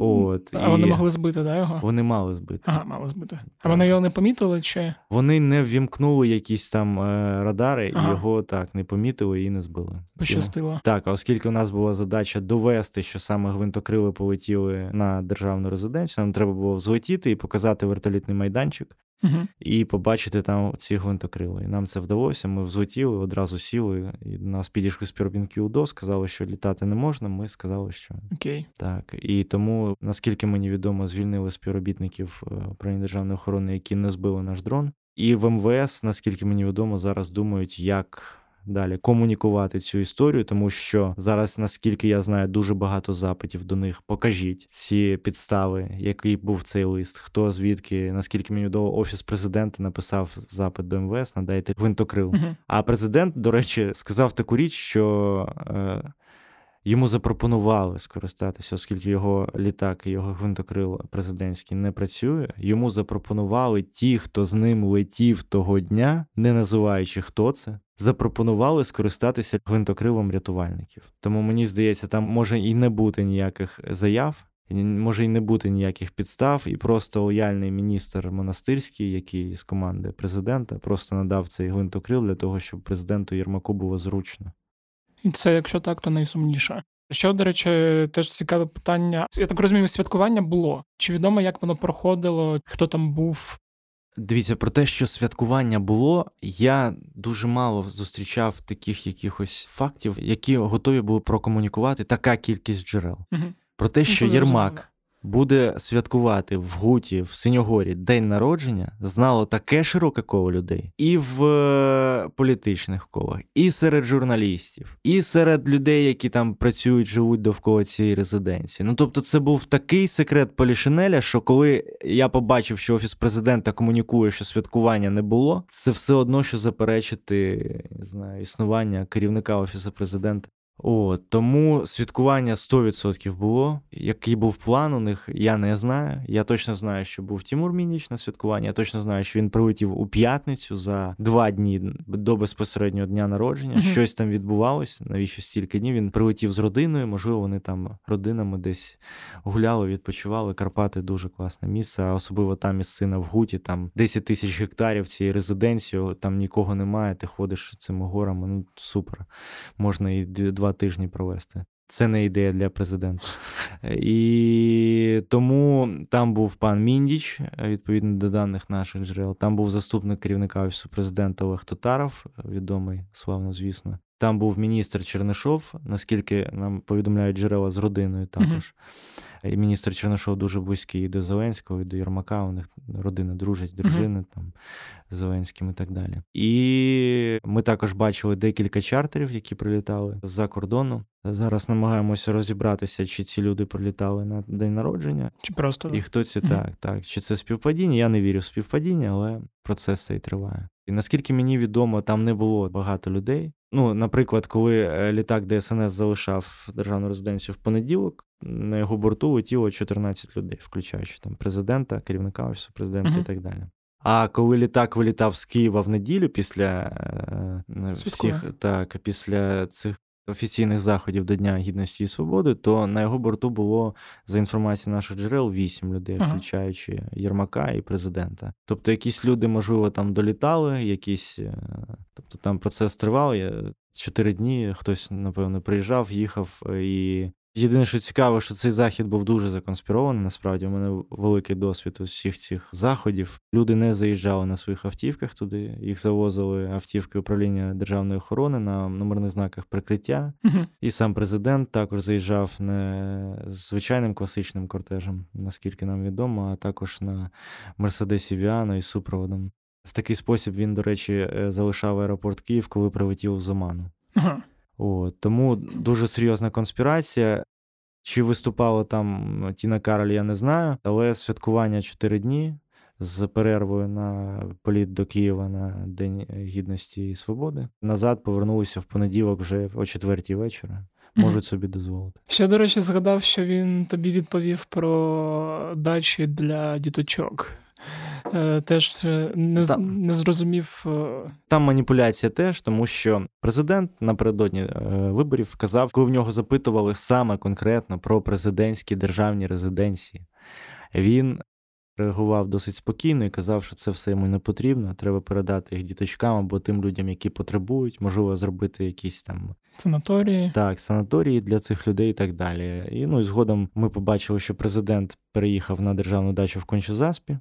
От, А і... вони могли збити, да, його? Вони мали збити. Ага, мали збити. А вони його не помітили чи? Вони не ввімкнули якісь там е, радари, ага. і його так не помітили і не збили. Пощастило. Так, а оскільки у нас була задача довести, що саме гвинтокрили полетіли на державну резиденцію, нам треба було взлетіти і показати вертолітний майданчик. Uh-huh. І побачити там ці гвинтокрили. І нам це вдалося. Ми взлетіли, одразу сіли, і нас підійшли співробітники УДО, сказали, що літати не можна. Ми сказали, що okay. так. І тому, наскільки мені відомо, звільнили співробітників е, управління державної охорони, які не збили наш дрон. І в МВС, наскільки мені відомо, зараз думають, як далі комунікувати цю історію, тому що зараз, наскільки я знаю, дуже багато запитів до них. Покажіть ці підстави, який був цей лист, хто звідки, наскільки мені до офіс президента написав запит до МВС, надайте гвинтокрил. Uh-huh. А президент, до речі, сказав таку річ, що. Е, Йому запропонували скористатися, оскільки його літак і його гвинтокрил президентський не працює. Йому запропонували ті, хто з ним летів того дня, не називаючи хто це, запропонували скористатися гвинтокрилом рятувальників. Тому мені здається, там може і не бути ніяких заяв. Може й не бути ніяких підстав, і просто лояльний міністр монастирський, який з команди президента, просто надав цей гвинтокрил для того, щоб президенту Єрмаку було зручно. І це, якщо так, то найсумніше. Що, до речі, теж цікаве питання. Я так розумію, святкування було. Чи відомо, як воно проходило, хто там був? Дивіться, про те, що святкування було, я дуже мало зустрічав таких якихось фактів, які готові були прокомунікувати така кількість джерел. Угу. Про те, ну, що Єрмак буде святкувати в Гуті, в Синьогорі день народження, знало таке широке коло людей, і в е, політичних колах, і серед журналістів, і серед людей, які там працюють, живуть довкола цієї резиденції. Ну тобто, це був такий секрет Полішинеля, що коли я побачив, що офіс президента комунікує, що святкування не було, це все одно, що заперечити не знаю, існування керівника офісу президента О, тому святкування 100% було. Який був план у них, я не знаю. Я точно знаю, що був Тімур Мініч на святкуванні. Я точно знаю, що він прилетів у п'ятницю за два дні до безпосереднього дня народження. Mm-hmm. Щось там відбувалося. Навіщо стільки днів? Він прилетів з родиною. Можливо, вони там родинами десь гуляли, відпочивали. Карпати дуже класне місце, а особливо там із сина в Гуті, там 10 тисяч гектарів цієї резиденції, там нікого немає. Ти ходиш цими горами. Ну супер. Можна і два два тижні провести. Це не ідея для президента. І тому там був пан Міндіч, відповідно до даних наших джерел. Там був заступник керівника офісу президента Олег Тотаров, відомий славно, звісно. Там був міністр Чернишов, наскільки нам повідомляють джерела з родиною також. Uh-huh. І Міністр Чернишов дуже близький і до Зеленського, і до Єрмака. У них родина дружить, дружини uh-huh. там з Зеленським і так далі. І ми також бачили декілька чартерів, які прилітали з-за кордону. Зараз намагаємося розібратися, чи ці люди прилітали на день народження, чи просто і хто це uh-huh. так, так, чи це співпадіння. Я не вірю в співпадіння, але процес цей триває. І наскільки мені відомо, там не було багато людей. Ну, наприклад, коли е, літак ДСНС залишав державну резиденцію в понеділок, на його борту летіло 14 людей, включаючи там президента, керівника офісу президента uh-huh. і так далі. А коли літак вилітав з Києва в неділю після е, всіх так, після цих офіційних заходів до Дня Гідності і Свободи, то на його борту було за інформацією наших джерел вісім людей, ага. включаючи Єрмака і президента. Тобто, якісь люди, можливо, там долітали, якісь, е, тобто там процес тривав. Чотири дні хтось, напевно, приїжджав, їхав і Єдине, що цікаво, що цей захід був дуже законспірований. Насправді, у мене великий досвід усіх цих заходів. Люди не заїжджали на своїх автівках туди. Їх завозили автівки управління державної охорони на номерних знаках прикриття. uh І сам президент також заїжджав не звичайним класичним кортежем, наскільки нам відомо, а також на Мерседесі Віано із супроводом. В такий спосіб він, до речі, е, залишав аеропорт Київ, коли прилетів в Заману. uh От, Тому дуже серйозна конспірація. Чи виступала там Тіна Кароль, я не знаю, але святкування 4 дні з перервою на політ до Києва на День Гідності і Свободи. Назад повернулися в понеділок вже о четвертій вечора. Можуть собі дозволити. Ще, до речі, згадав, що він тобі відповів про дачі для діточок. Е, теж е, не Там. не зрозумів. Е, Там маніпуляція теж, тому що президент напередодні виборів казав, коли в нього запитували саме конкретно про президентські державні резиденції. Він реагував досить спокійно і казав, що це все йому не потрібно. Треба передати їх діточкам або тим людям, які потребують, можливо, зробити якісь там санаторії. Так, санаторії для цих людей і так далі. І ну і згодом ми побачили, що президент переїхав на державну дачу в Кончозаспі.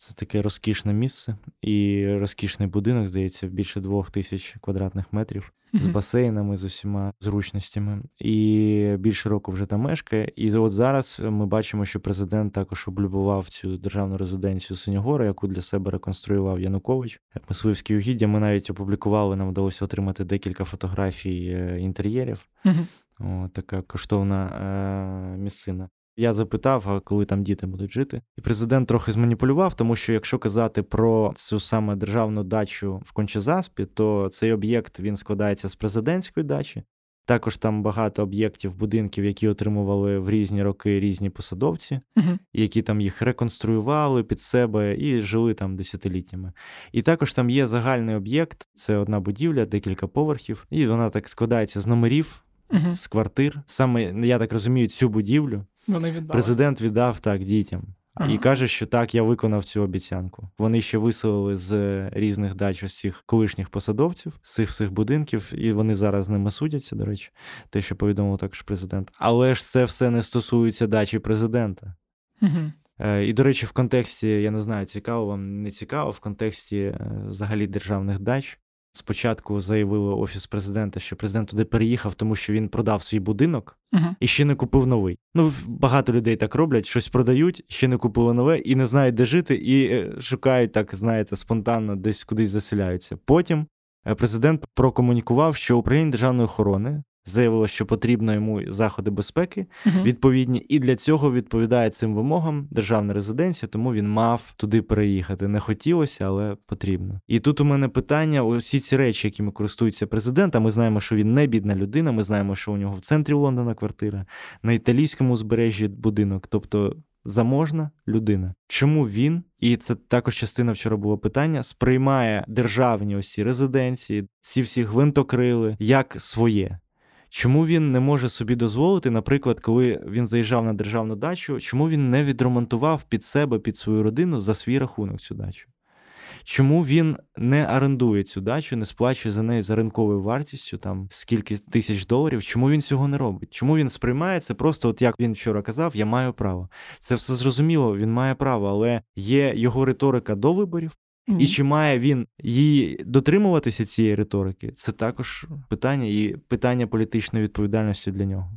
Це таке розкішне місце і розкішний будинок, здається, більше двох тисяч квадратних метрів з басейнами, з усіма зручностями. І більше року вже там мешкає. І от зараз ми бачимо, що президент також облюбував цю державну резиденцію Синьогора, яку для себе реконструював Янукович. Мисливські угіддя. Ми навіть опублікували, нам вдалося отримати декілька фотографій е, інтер'єрів. О, така коштовна е, місцина. Я запитав, а коли там діти будуть жити, і президент трохи зманіпулював, тому що якщо казати про цю саме державну дачу в Кончезаспі, то цей об'єкт він складається з президентської дачі. Також там багато об'єктів, будинків, які отримували в різні роки різні посадовці, uh-huh. які там їх реконструювали під себе і жили там десятиліттями. І також там є загальний об'єкт, це одна будівля, декілька поверхів, і вона так складається з номерів, uh-huh. з квартир. Саме я так розумію, цю будівлю вони віддали. Президент віддав так дітям. Ага. І каже, що так, я виконав цю обіцянку. Вони ще виселили з різних дач цих колишніх посадовців, з цих всіх будинків, і вони зараз з ними судяться, до речі, те, що повідомив також президент. Але ж це все не стосується дачі президента. Угу. І, до речі, в контексті, я не знаю, цікаво вам не цікаво, в контексті е, взагалі державних дач. Спочатку заявили офіс президента, що президент туди переїхав, тому що він продав свій будинок uh-huh. і ще не купив новий. Ну багато людей так роблять, щось продають, ще не купили нове і не знають, де жити, і е, шукають так, знаєте, спонтанно десь кудись заселяються. Потім е, президент прокомунікував, що управління державної охорони заявило, що потрібно йому заходи безпеки uh відповідні, і для цього відповідає цим вимогам державна резиденція, тому він мав туди переїхати. Не хотілося, але потрібно. І тут у мене питання: усі ці речі, якими користується президент. А ми знаємо, що він не бідна людина. Ми знаємо, що у нього в центрі Лондона квартира, на італійському узбережжі будинок, тобто. Заможна людина. Чому він, і це також частина вчора було питання, сприймає державні осі резиденції, ці всі гвинтокрили як своє? Чому він не може собі дозволити, наприклад, коли він заїжджав на державну дачу, чому він не відремонтував під себе, під свою родину за свій рахунок цю дачу? Чому він не орендує цю дачу, не сплачує за неї за ринковою вартістю, там скільки тисяч доларів? Чому він цього не робить? Чому він сприймає це просто, от як він вчора казав, я маю право. Це все зрозуміло, він має право, але є його риторика до виборів, і чи має він її дотримуватися цієї риторики? Це також питання і питання політичної відповідальності для нього.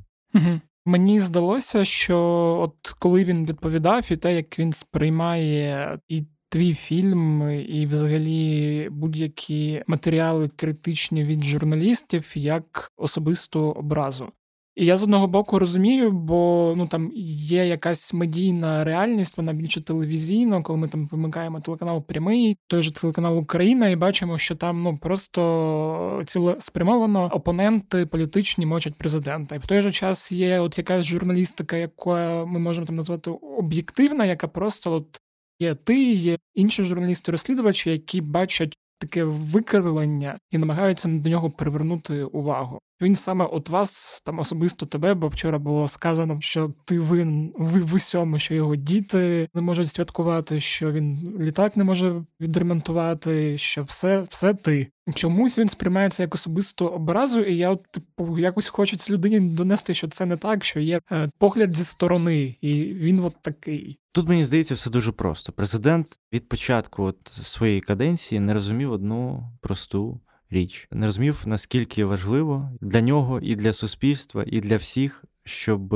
Мені здалося, що от коли він відповідав, і те, як він сприймає і твій фільм, і взагалі будь-які матеріали критичні від журналістів як особисту образу. І я з одного боку розумію, бо ну там є якась медійна реальність, вона більше телевізійна, коли ми там вимикаємо телеканал прямий, той же телеканал Україна, і бачимо, що там ну просто цілеспрямовано опоненти політичні мочать президента. І в той же час є от якась журналістика, яка ми можемо там назвати об'єктивна, яка просто от є ти, є інші журналісти-розслідувачі, які бачать таке викривлення і намагаються до нього привернути увагу. Він саме от вас, там особисто тебе, бо вчора було сказано, що ти винен в усьому, що його діти не можуть святкувати, що він літак не може відремонтувати, що все все ти. Чомусь він сприймається як особисту образу, і я типу якось хочеться людині донести, що це не так, що є е, погляд зі сторони, і він от такий. Тут мені здається, все дуже просто. Президент від початку от своєї каденції не розумів одну просту річ. Не розумів, наскільки важливо для нього і для суспільства, і для всіх, щоб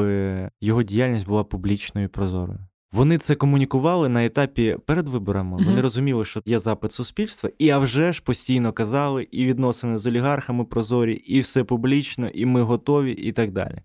його діяльність була публічною і прозорою. Вони це комунікували на етапі перед виборами. Вони розуміли, що є запит суспільства, і а вже ж постійно казали і відносини з олігархами прозорі, і все публічно, і ми готові, і так далі.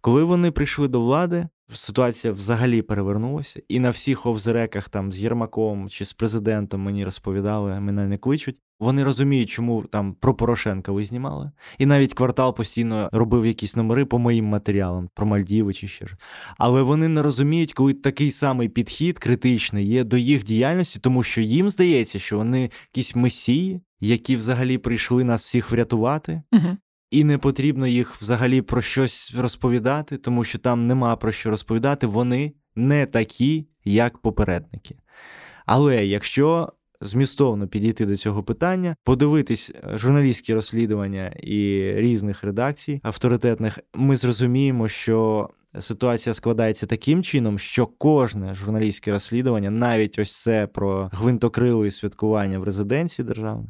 Коли вони прийшли до влади, ситуація взагалі перевернулася, і на всіх овзереках там з Єрмаком чи з президентом мені розповідали, мене не кличуть. Вони розуміють, чому там про Порошенка ви знімали. І навіть квартал постійно робив якісь номери по моїм матеріалам, про Мальдіви чи ще ж. Але вони не розуміють, коли такий самий підхід критичний є до їх діяльності, тому що їм здається, що вони якісь месії, які взагалі прийшли нас всіх врятувати. Угу. І не потрібно їх взагалі про щось розповідати, тому що там нема про що розповідати. Вони не такі, як попередники. Але якщо змістовно підійти до цього питання, подивитись е, журналістські розслідування і різних редакцій авторитетних, ми зрозуміємо, що ситуація складається таким чином, що кожне журналістське розслідування, навіть ось це про гвинтокрили святкування в резиденції державної,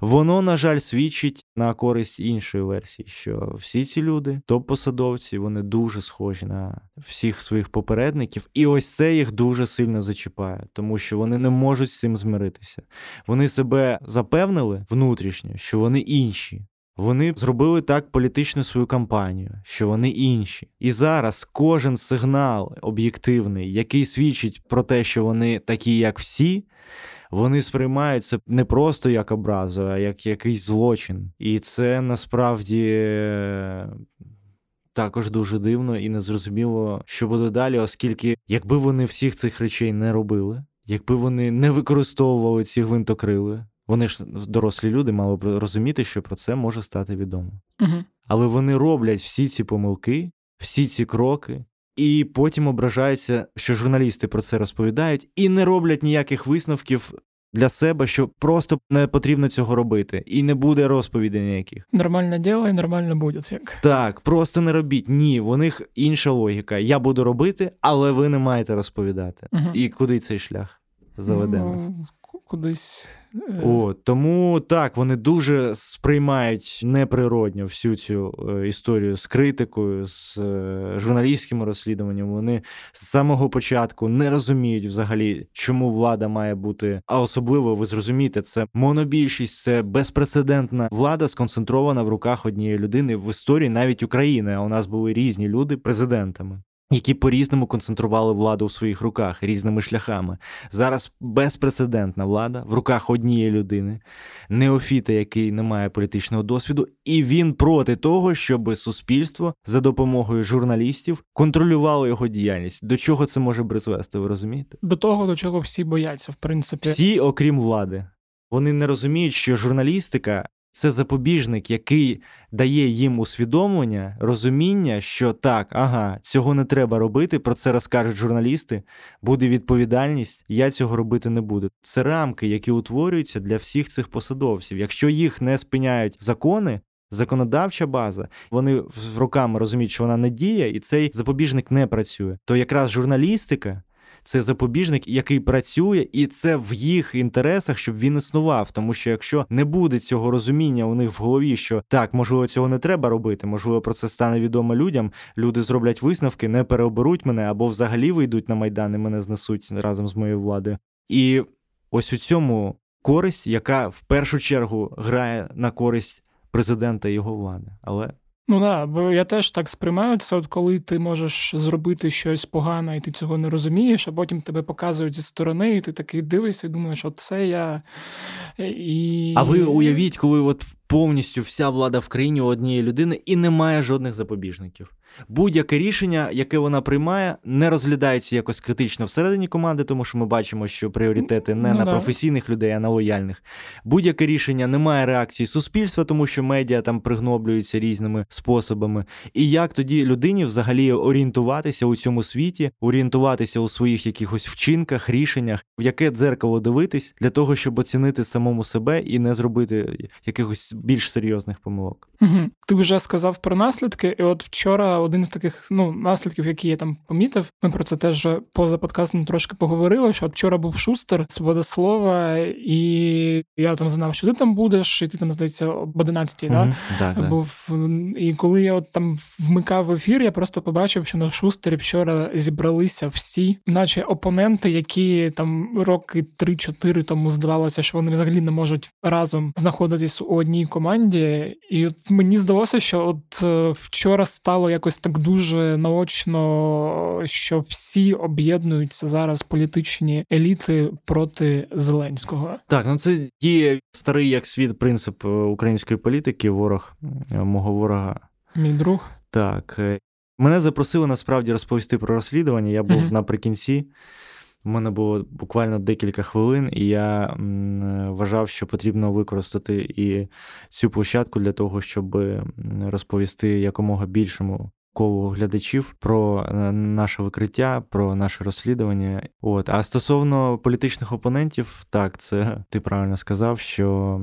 воно, на жаль, свідчить на користь іншої версії, що всі ці люди, топ-посадовці, вони дуже схожі на всіх своїх попередників, і ось це їх дуже сильно зачіпає, тому що вони не можуть з цим змиритися. Вони себе запевнили внутрішньо, що вони інші. Вони зробили так політичну свою кампанію, що вони інші. І зараз кожен сигнал об'єктивний, який свідчить про те, що вони такі, як всі, вони сприймають це не просто як образу, а як якийсь злочин. І це насправді. Е, також дуже дивно і незрозуміло, що буде далі, оскільки, якби вони всіх цих речей не робили, якби вони не використовували ці гвинтокрили, вони ж дорослі люди мали б розуміти, що про це може стати відомо. Угу. Але вони роблять всі ці помилки, всі ці кроки, і потім ображаються, що журналісти про це розповідають, і не роблять ніяких висновків. Для себе, що просто не потрібно цього робити, і не буде розповідей ніяких. Нормальне діло і нормально буде. як. Так, просто не робіть. Ні, у них інша логіка. Я буду робити, але ви не маєте розповідати. Угу. І куди цей шлях заведе ну, нас? Кудись. Е. О, Тому так, вони дуже сприймають неприродньо всю цю е, історію з критикою, з е, журналістськими розслідуваннями. Вони з самого початку не розуміють взагалі, чому влада має бути. А особливо ви зрозумієте, це монобільшість, це безпрецедентна влада, сконцентрована в руках однієї людини в історії навіть України. А у нас були різні люди президентами які по-різному концентрували владу в своїх руках різними шляхами. Зараз безпрецедентна влада в руках однієї людини, неофіта, який не має політичного досвіду, і він проти того, щоб суспільство за допомогою журналістів контролювало його діяльність. До чого це може призвести? Ви розумієте? До того, до чого всі бояться, в принципі, всі, окрім влади. Вони не розуміють, що журналістика це запобіжник, який дає їм усвідомлення, розуміння, що так, ага, цього не треба робити. Про це розкажуть журналісти. Буде відповідальність, я цього робити не буду. Це рамки, які утворюються для всіх цих посадовців. Якщо їх не спиняють закони. Законодавча база, вони руками розуміють, що вона не діє, і цей запобіжник не працює. То якраз журналістика це запобіжник, який працює, і це в їх інтересах, щоб він існував. Тому що якщо не буде цього розуміння у них в голові, що так, можливо, цього не треба робити, можливо, про це стане відомо людям. Люди зроблять висновки, не переоберуть мене або взагалі вийдуть на майдан і мене знесуть разом з моєю владою. І ось у цьому користь, яка в першу чергу грає на користь президента і його влади. Але Ну да, бо я теж так сприймаю це, от коли ти можеш зробити щось погане, і ти цього не розумієш, а потім тебе показують зі сторони, і ти такий дивишся і думаєш, от це я. І... А ви уявіть, коли от повністю вся влада в країні у однієї людини і немає жодних запобіжників. Будь-яке рішення, яке вона приймає, не розглядається якось критично всередині команди, тому що ми бачимо, що пріоритети не ну, на да. професійних людей, а на лояльних. Будь-яке рішення не має реакції суспільства, тому що медіа там пригноблюються різними способами. І як тоді людині взагалі орієнтуватися у цьому світі, орієнтуватися у своїх якихось вчинках, рішеннях, в яке дзеркало дивитись для того, щоб оцінити самому себе і не зробити якихось більш серйозних помилок? Угу. Ти вже сказав про наслідки, і от вчора один з таких ну, наслідків, які я там помітив, ми про це теж поза подкастом трошки поговорили. Що вчора був шустер, свобода слова, і я там знав, що ти там будеш, і ти там здається об 11 mm-hmm. да? Так, був. І коли я от там вмикав ефір, я просто побачив, що на шустері вчора зібралися всі, наче опоненти, які там роки 3-4 тому здавалося, що вони взагалі не можуть разом знаходитись у одній команді. І от мені здалося, що от е, вчора стало якось так дуже наочно, що всі об'єднуються зараз політичні еліти проти Зеленського. Так, ну це діє старий як світ принцип е, української політики. Ворог е, мого ворога. Мій друг. Так. Мене запросили насправді розповісти про розслідування. Я був uh наприкінці. У мене було буквально декілька хвилин, і я вважав, що потрібно використати і цю площадку для того, щоб розповісти якомога більшому колу глядачів про е, наше викриття, про наше розслідування. От а стосовно політичних опонентів, так це ти правильно сказав, що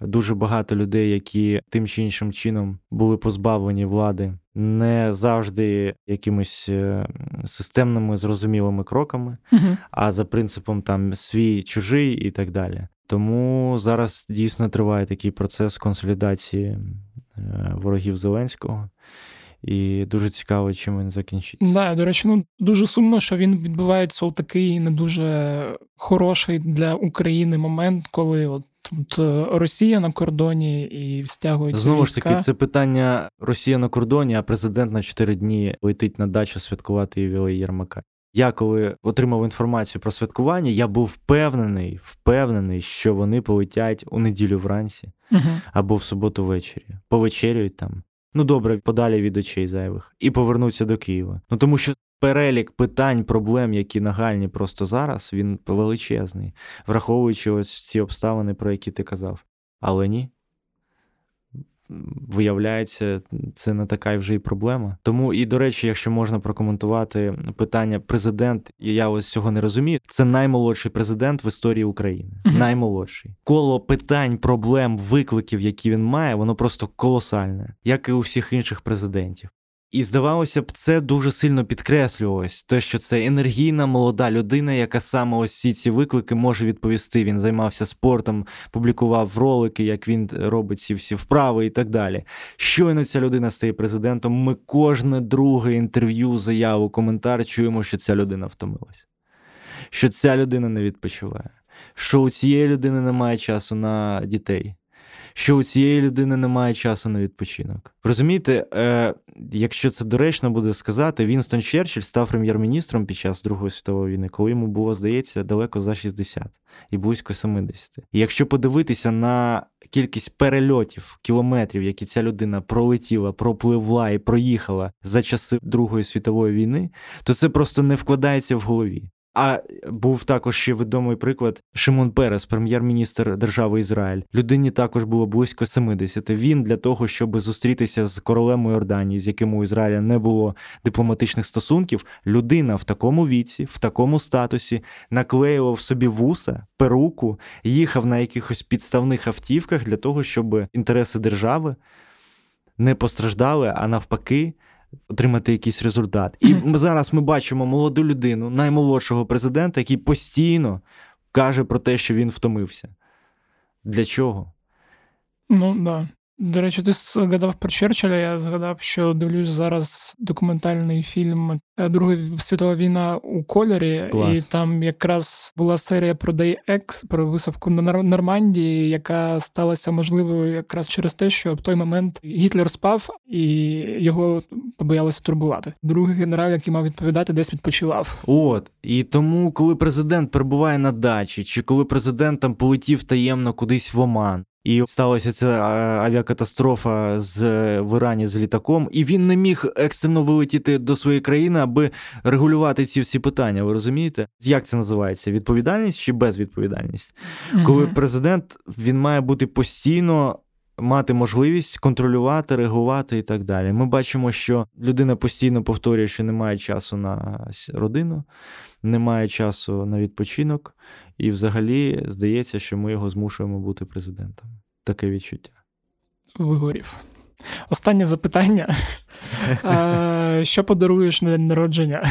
дуже багато людей, які тим чи іншим чином були позбавлені влади. Не завжди якимись е, системними зрозумілими кроками, uh а за принципом там свій чужий і так далі. Тому зараз дійсно триває такий процес консолідації е, ворогів Зеленського і дуже цікаво, чим він закінчиться. Да, до речі, ну дуже сумно, що він відбувається у такий не дуже хороший для України момент, коли от. Тут е, Росія на кордоні і стягується знову ж таки. Це питання Росія на кордоні, а президент на 4 дні летить на дачу святкувати ювілей Єрмака. Я коли отримав інформацію про святкування, я був впевнений, впевнений, що вони полетять у неділю вранці угу. або в суботу ввечері. Повечерюють там. Ну добре, подалі від очей зайвих, і повернуться до Києва. Ну тому що перелік питань, проблем, які нагальні просто зараз, він величезний, враховуючи ось ці обставини, про які ти казав. Але ні виявляється, це не така вже й проблема. Тому і до речі, якщо можна прокоментувати питання президент, я ось цього не розумію. Це наймолодший президент в історії України. uh Наймолодший коло питань, проблем, викликів, які він має, воно просто колосальне, як і у всіх інших президентів. І здавалося б, це дуже сильно підкреслювалось, те, що це енергійна молода людина, яка саме ось всі ці виклики може відповісти. Він займався спортом, публікував ролики, як він робить ці всі вправи і так далі. Щойно ця людина стає президентом. Ми кожне друге інтерв'ю, заяву, коментар чуємо, що ця людина втомилась, що ця людина не відпочиває, що у цієї людини немає часу на дітей що у цієї людини немає часу на відпочинок. Розумієте, е, якщо це доречно буде сказати, Вінстон Черчилль став прем'єр-міністром під час Другої світової війни, коли йому було, здається, далеко за 60 і близько 70. І якщо подивитися на кількість перельотів, кілометрів, які ця людина пролетіла, пропливла і проїхала за часи Другої світової війни, то це просто не вкладається в голові. А був також ще відомий приклад Шимон Перес, прем'єр-міністр держави Ізраїль. Людині також було близько 70. Він для того, щоб зустрітися з королем Йорданії, з яким у Ізраїля не було дипломатичних стосунків. Людина в такому віці, в такому статусі наклеював собі вуса, перуку, їхав на якихось підставних автівках для того, щоб інтереси держави не постраждали, а навпаки отримати якийсь результат. І ми зараз ми бачимо молоду людину, наймолодшого президента, який постійно каже про те, що він втомився. Для чого? Ну, да. До речі, ти згадав про Черчилля, я згадав, що дивлюсь зараз документальний фільм е, Друга світова війна у кольорі, Клас. і там якраз була серія про Day X, про висадку на Нормандії, яка сталася можливою якраз через те, що в той момент Гітлер спав і його побоялися турбувати. Другий генерал, який мав відповідати, десь відпочивав. От і тому, коли президент перебуває на дачі, чи коли президент там полетів таємно кудись в Оман, і сталася ця авіакатастрофа з в Ірані з літаком, і він не міг екстрено вилетіти до своєї країни, аби регулювати ці всі питання. Ви розумієте? Як це називається? Відповідальність чи безвідповідальність? Коли президент він має бути постійно. Мати можливість контролювати, реагувати і так далі. Ми бачимо, що людина постійно повторює, що немає часу на родину, немає часу на відпочинок, і взагалі здається, що ми його змушуємо бути президентом. Таке відчуття. Вигорів. Останнє запитання. Що подаруєш на день народження?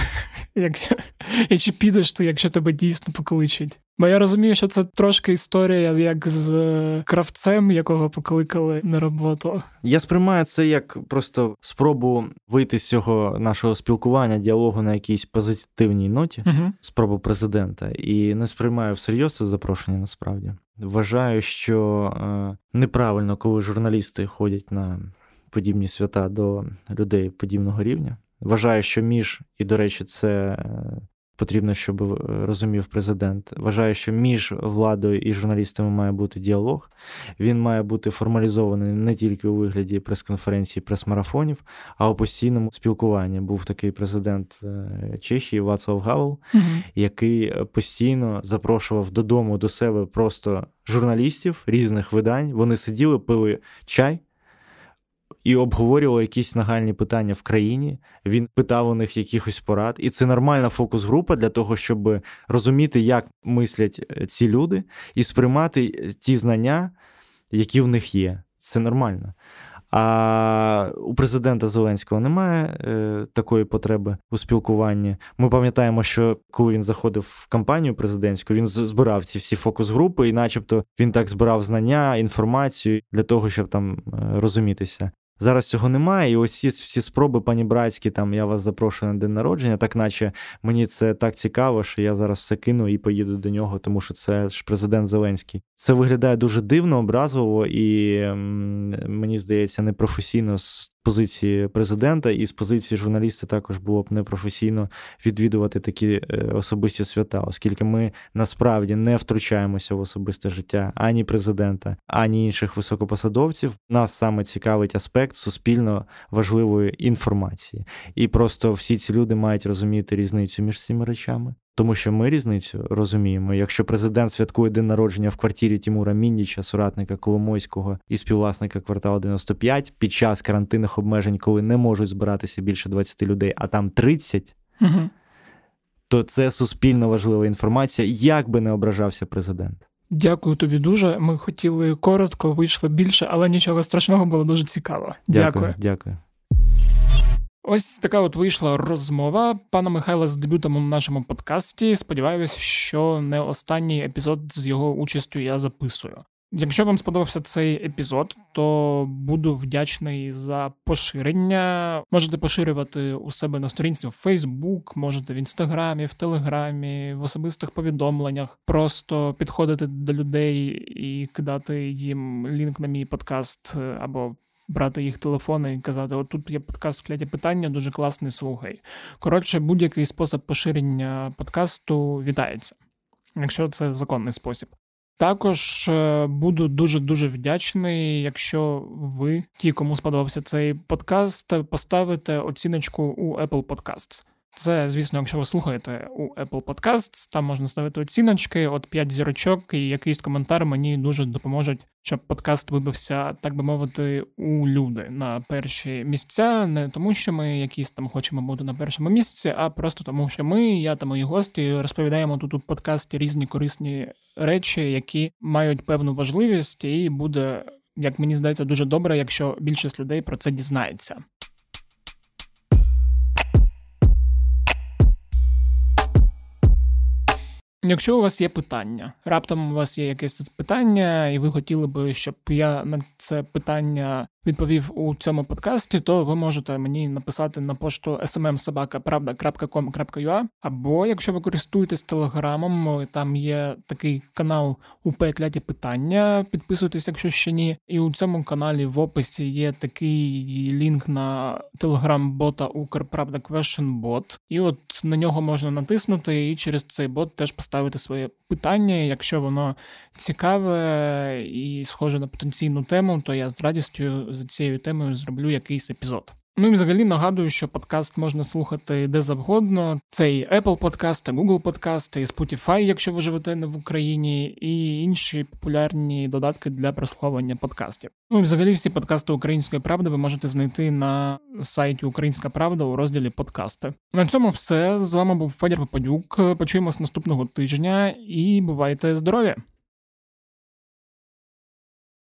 І чи підеш ти, якщо тебе дійсно покличуть? Бо я розумію, що це трошки історія, як з е, кравцем, якого покликали на роботу. Я сприймаю це як просто спробу вийти з цього нашого спілкування, діалогу на якійсь позитивній ноті, угу. спробу президента, і не сприймаю всерйоз це запрошення насправді. Вважаю, що е, неправильно, коли журналісти ходять на подібні свята до людей подібного рівня. Вважаю, що між, і, до речі, це е, потрібно, щоб е, розумів президент. Вважаю, що між владою і журналістами має бути діалог. Він має бути формалізований не тільки у вигляді прес-конференції, прес-марафонів, а у постійному спілкуванні. Був такий президент е, Чехії Вацлав Гавел, угу. який постійно запрошував додому до себе просто журналістів різних видань. Вони сиділи, пили чай і обговорювали якісь нагальні питання в країні. Він питав у них якихось порад, і це нормальна фокус-група для того, щоб розуміти, як мислять е, ці люди, і сприймати ті знання, які в них є. Це нормально. А у президента Зеленського немає е, такої потреби у спілкуванні. Ми пам'ятаємо, що коли він заходив в кампанію президентську, він збирав ці всі фокус-групи, і, начебто, він так збирав знання, інформацію для того, щоб там е, розумітися. Зараз цього немає, і ось ці всі спроби, пані братські, там я вас запрошую на день народження, так наче мені це так цікаво, що я зараз все кину і поїду до нього, тому що це ж президент Зеленський. Це виглядає дуже дивно, образливо і мені здається непрофесійно з позиції президента і з позиції журналіста також було б непрофесійно відвідувати такі е, особисті свята, оскільки ми насправді не втручаємося в особисте життя ані президента, ані інших високопосадовців. Нас саме цікавить аспект суспільно важливої інформації, і просто всі ці люди мають розуміти різницю між цими речами. Тому що ми різницю розуміємо. Якщо президент святкує день народження в квартирі Тимура Мінніча, соратника Коломойського і співвласника кварталу 95, під час карантинних обмежень, коли не можуть збиратися більше 20 людей, а там 30, угу. то це суспільно важлива інформація, як би не ображався президент. Дякую тобі дуже. Ми хотіли коротко, вийшло більше, але нічого страшного було дуже цікаво. Дякую. Дякую. Ось така от вийшла розмова пана Михайла з дебютом у нашому подкасті. Сподіваюся, що не останній епізод з його участю я записую. Якщо вам сподобався цей епізод, то буду вдячний за поширення. Можете поширювати у себе на сторінці в Facebook, можете в інстаграмі, в телеграмі, в особистих повідомленнях. Просто підходити до людей і кидати їм лінк на мій подкаст або. Брати їх телефони і казати: от тут є подкаст «Кляті питання, дуже класний, слухай. Коротше, будь-який спосіб поширення подкасту вітається, якщо це законний спосіб. Також е, буду дуже дуже вдячний, якщо ви, ті, кому сподобався цей подкаст, поставите оціночку у Apple Podcasts. Це, звісно, якщо ви слухаєте у Apple Podcasts, там можна ставити оціночки, от 5 зірочок, і якийсь коментар мені дуже допоможуть, щоб подкаст вибився, так би мовити, у люди на перші місця. Не тому, що ми якісь там хочемо бути на першому місці, а просто тому, що ми, я та мої гості, розповідаємо тут у подкасті різні корисні речі, які мають певну важливість, і буде, як мені здається, дуже добре, якщо більшість людей про це дізнається. Якщо у вас є питання, раптом у вас є якесь питання, і ви хотіли би, щоб я на це питання відповів у цьому подкасті, то ви можете мені написати на пошту smmsobaka.pravda.com.ua або якщо ви користуєтесь телеграмом, там є такий канал УП кляті питання. Підписуйтесь, якщо ще ні. І у цьому каналі в описі є такий лінк на телеграм-бота Укрправда Question І от на нього можна натиснути і через цей бот теж поставити своє питання. Якщо воно цікаве і схоже на потенційну тему, то я з радістю за цією темою зроблю якийсь епізод. Ну і взагалі нагадую, що подкаст можна слухати де завгодно. Це і Apple подкасти, Google подкасти, і Spotify, якщо ви живете не в Україні, і інші популярні додатки для прослуховування подкастів. Ну і взагалі всі подкасти Української правди ви можете знайти на сайті Українська Правда у розділі подкасти. На цьому все з вами був Федір Попадюк. Почуємось наступного тижня і бувайте здорові!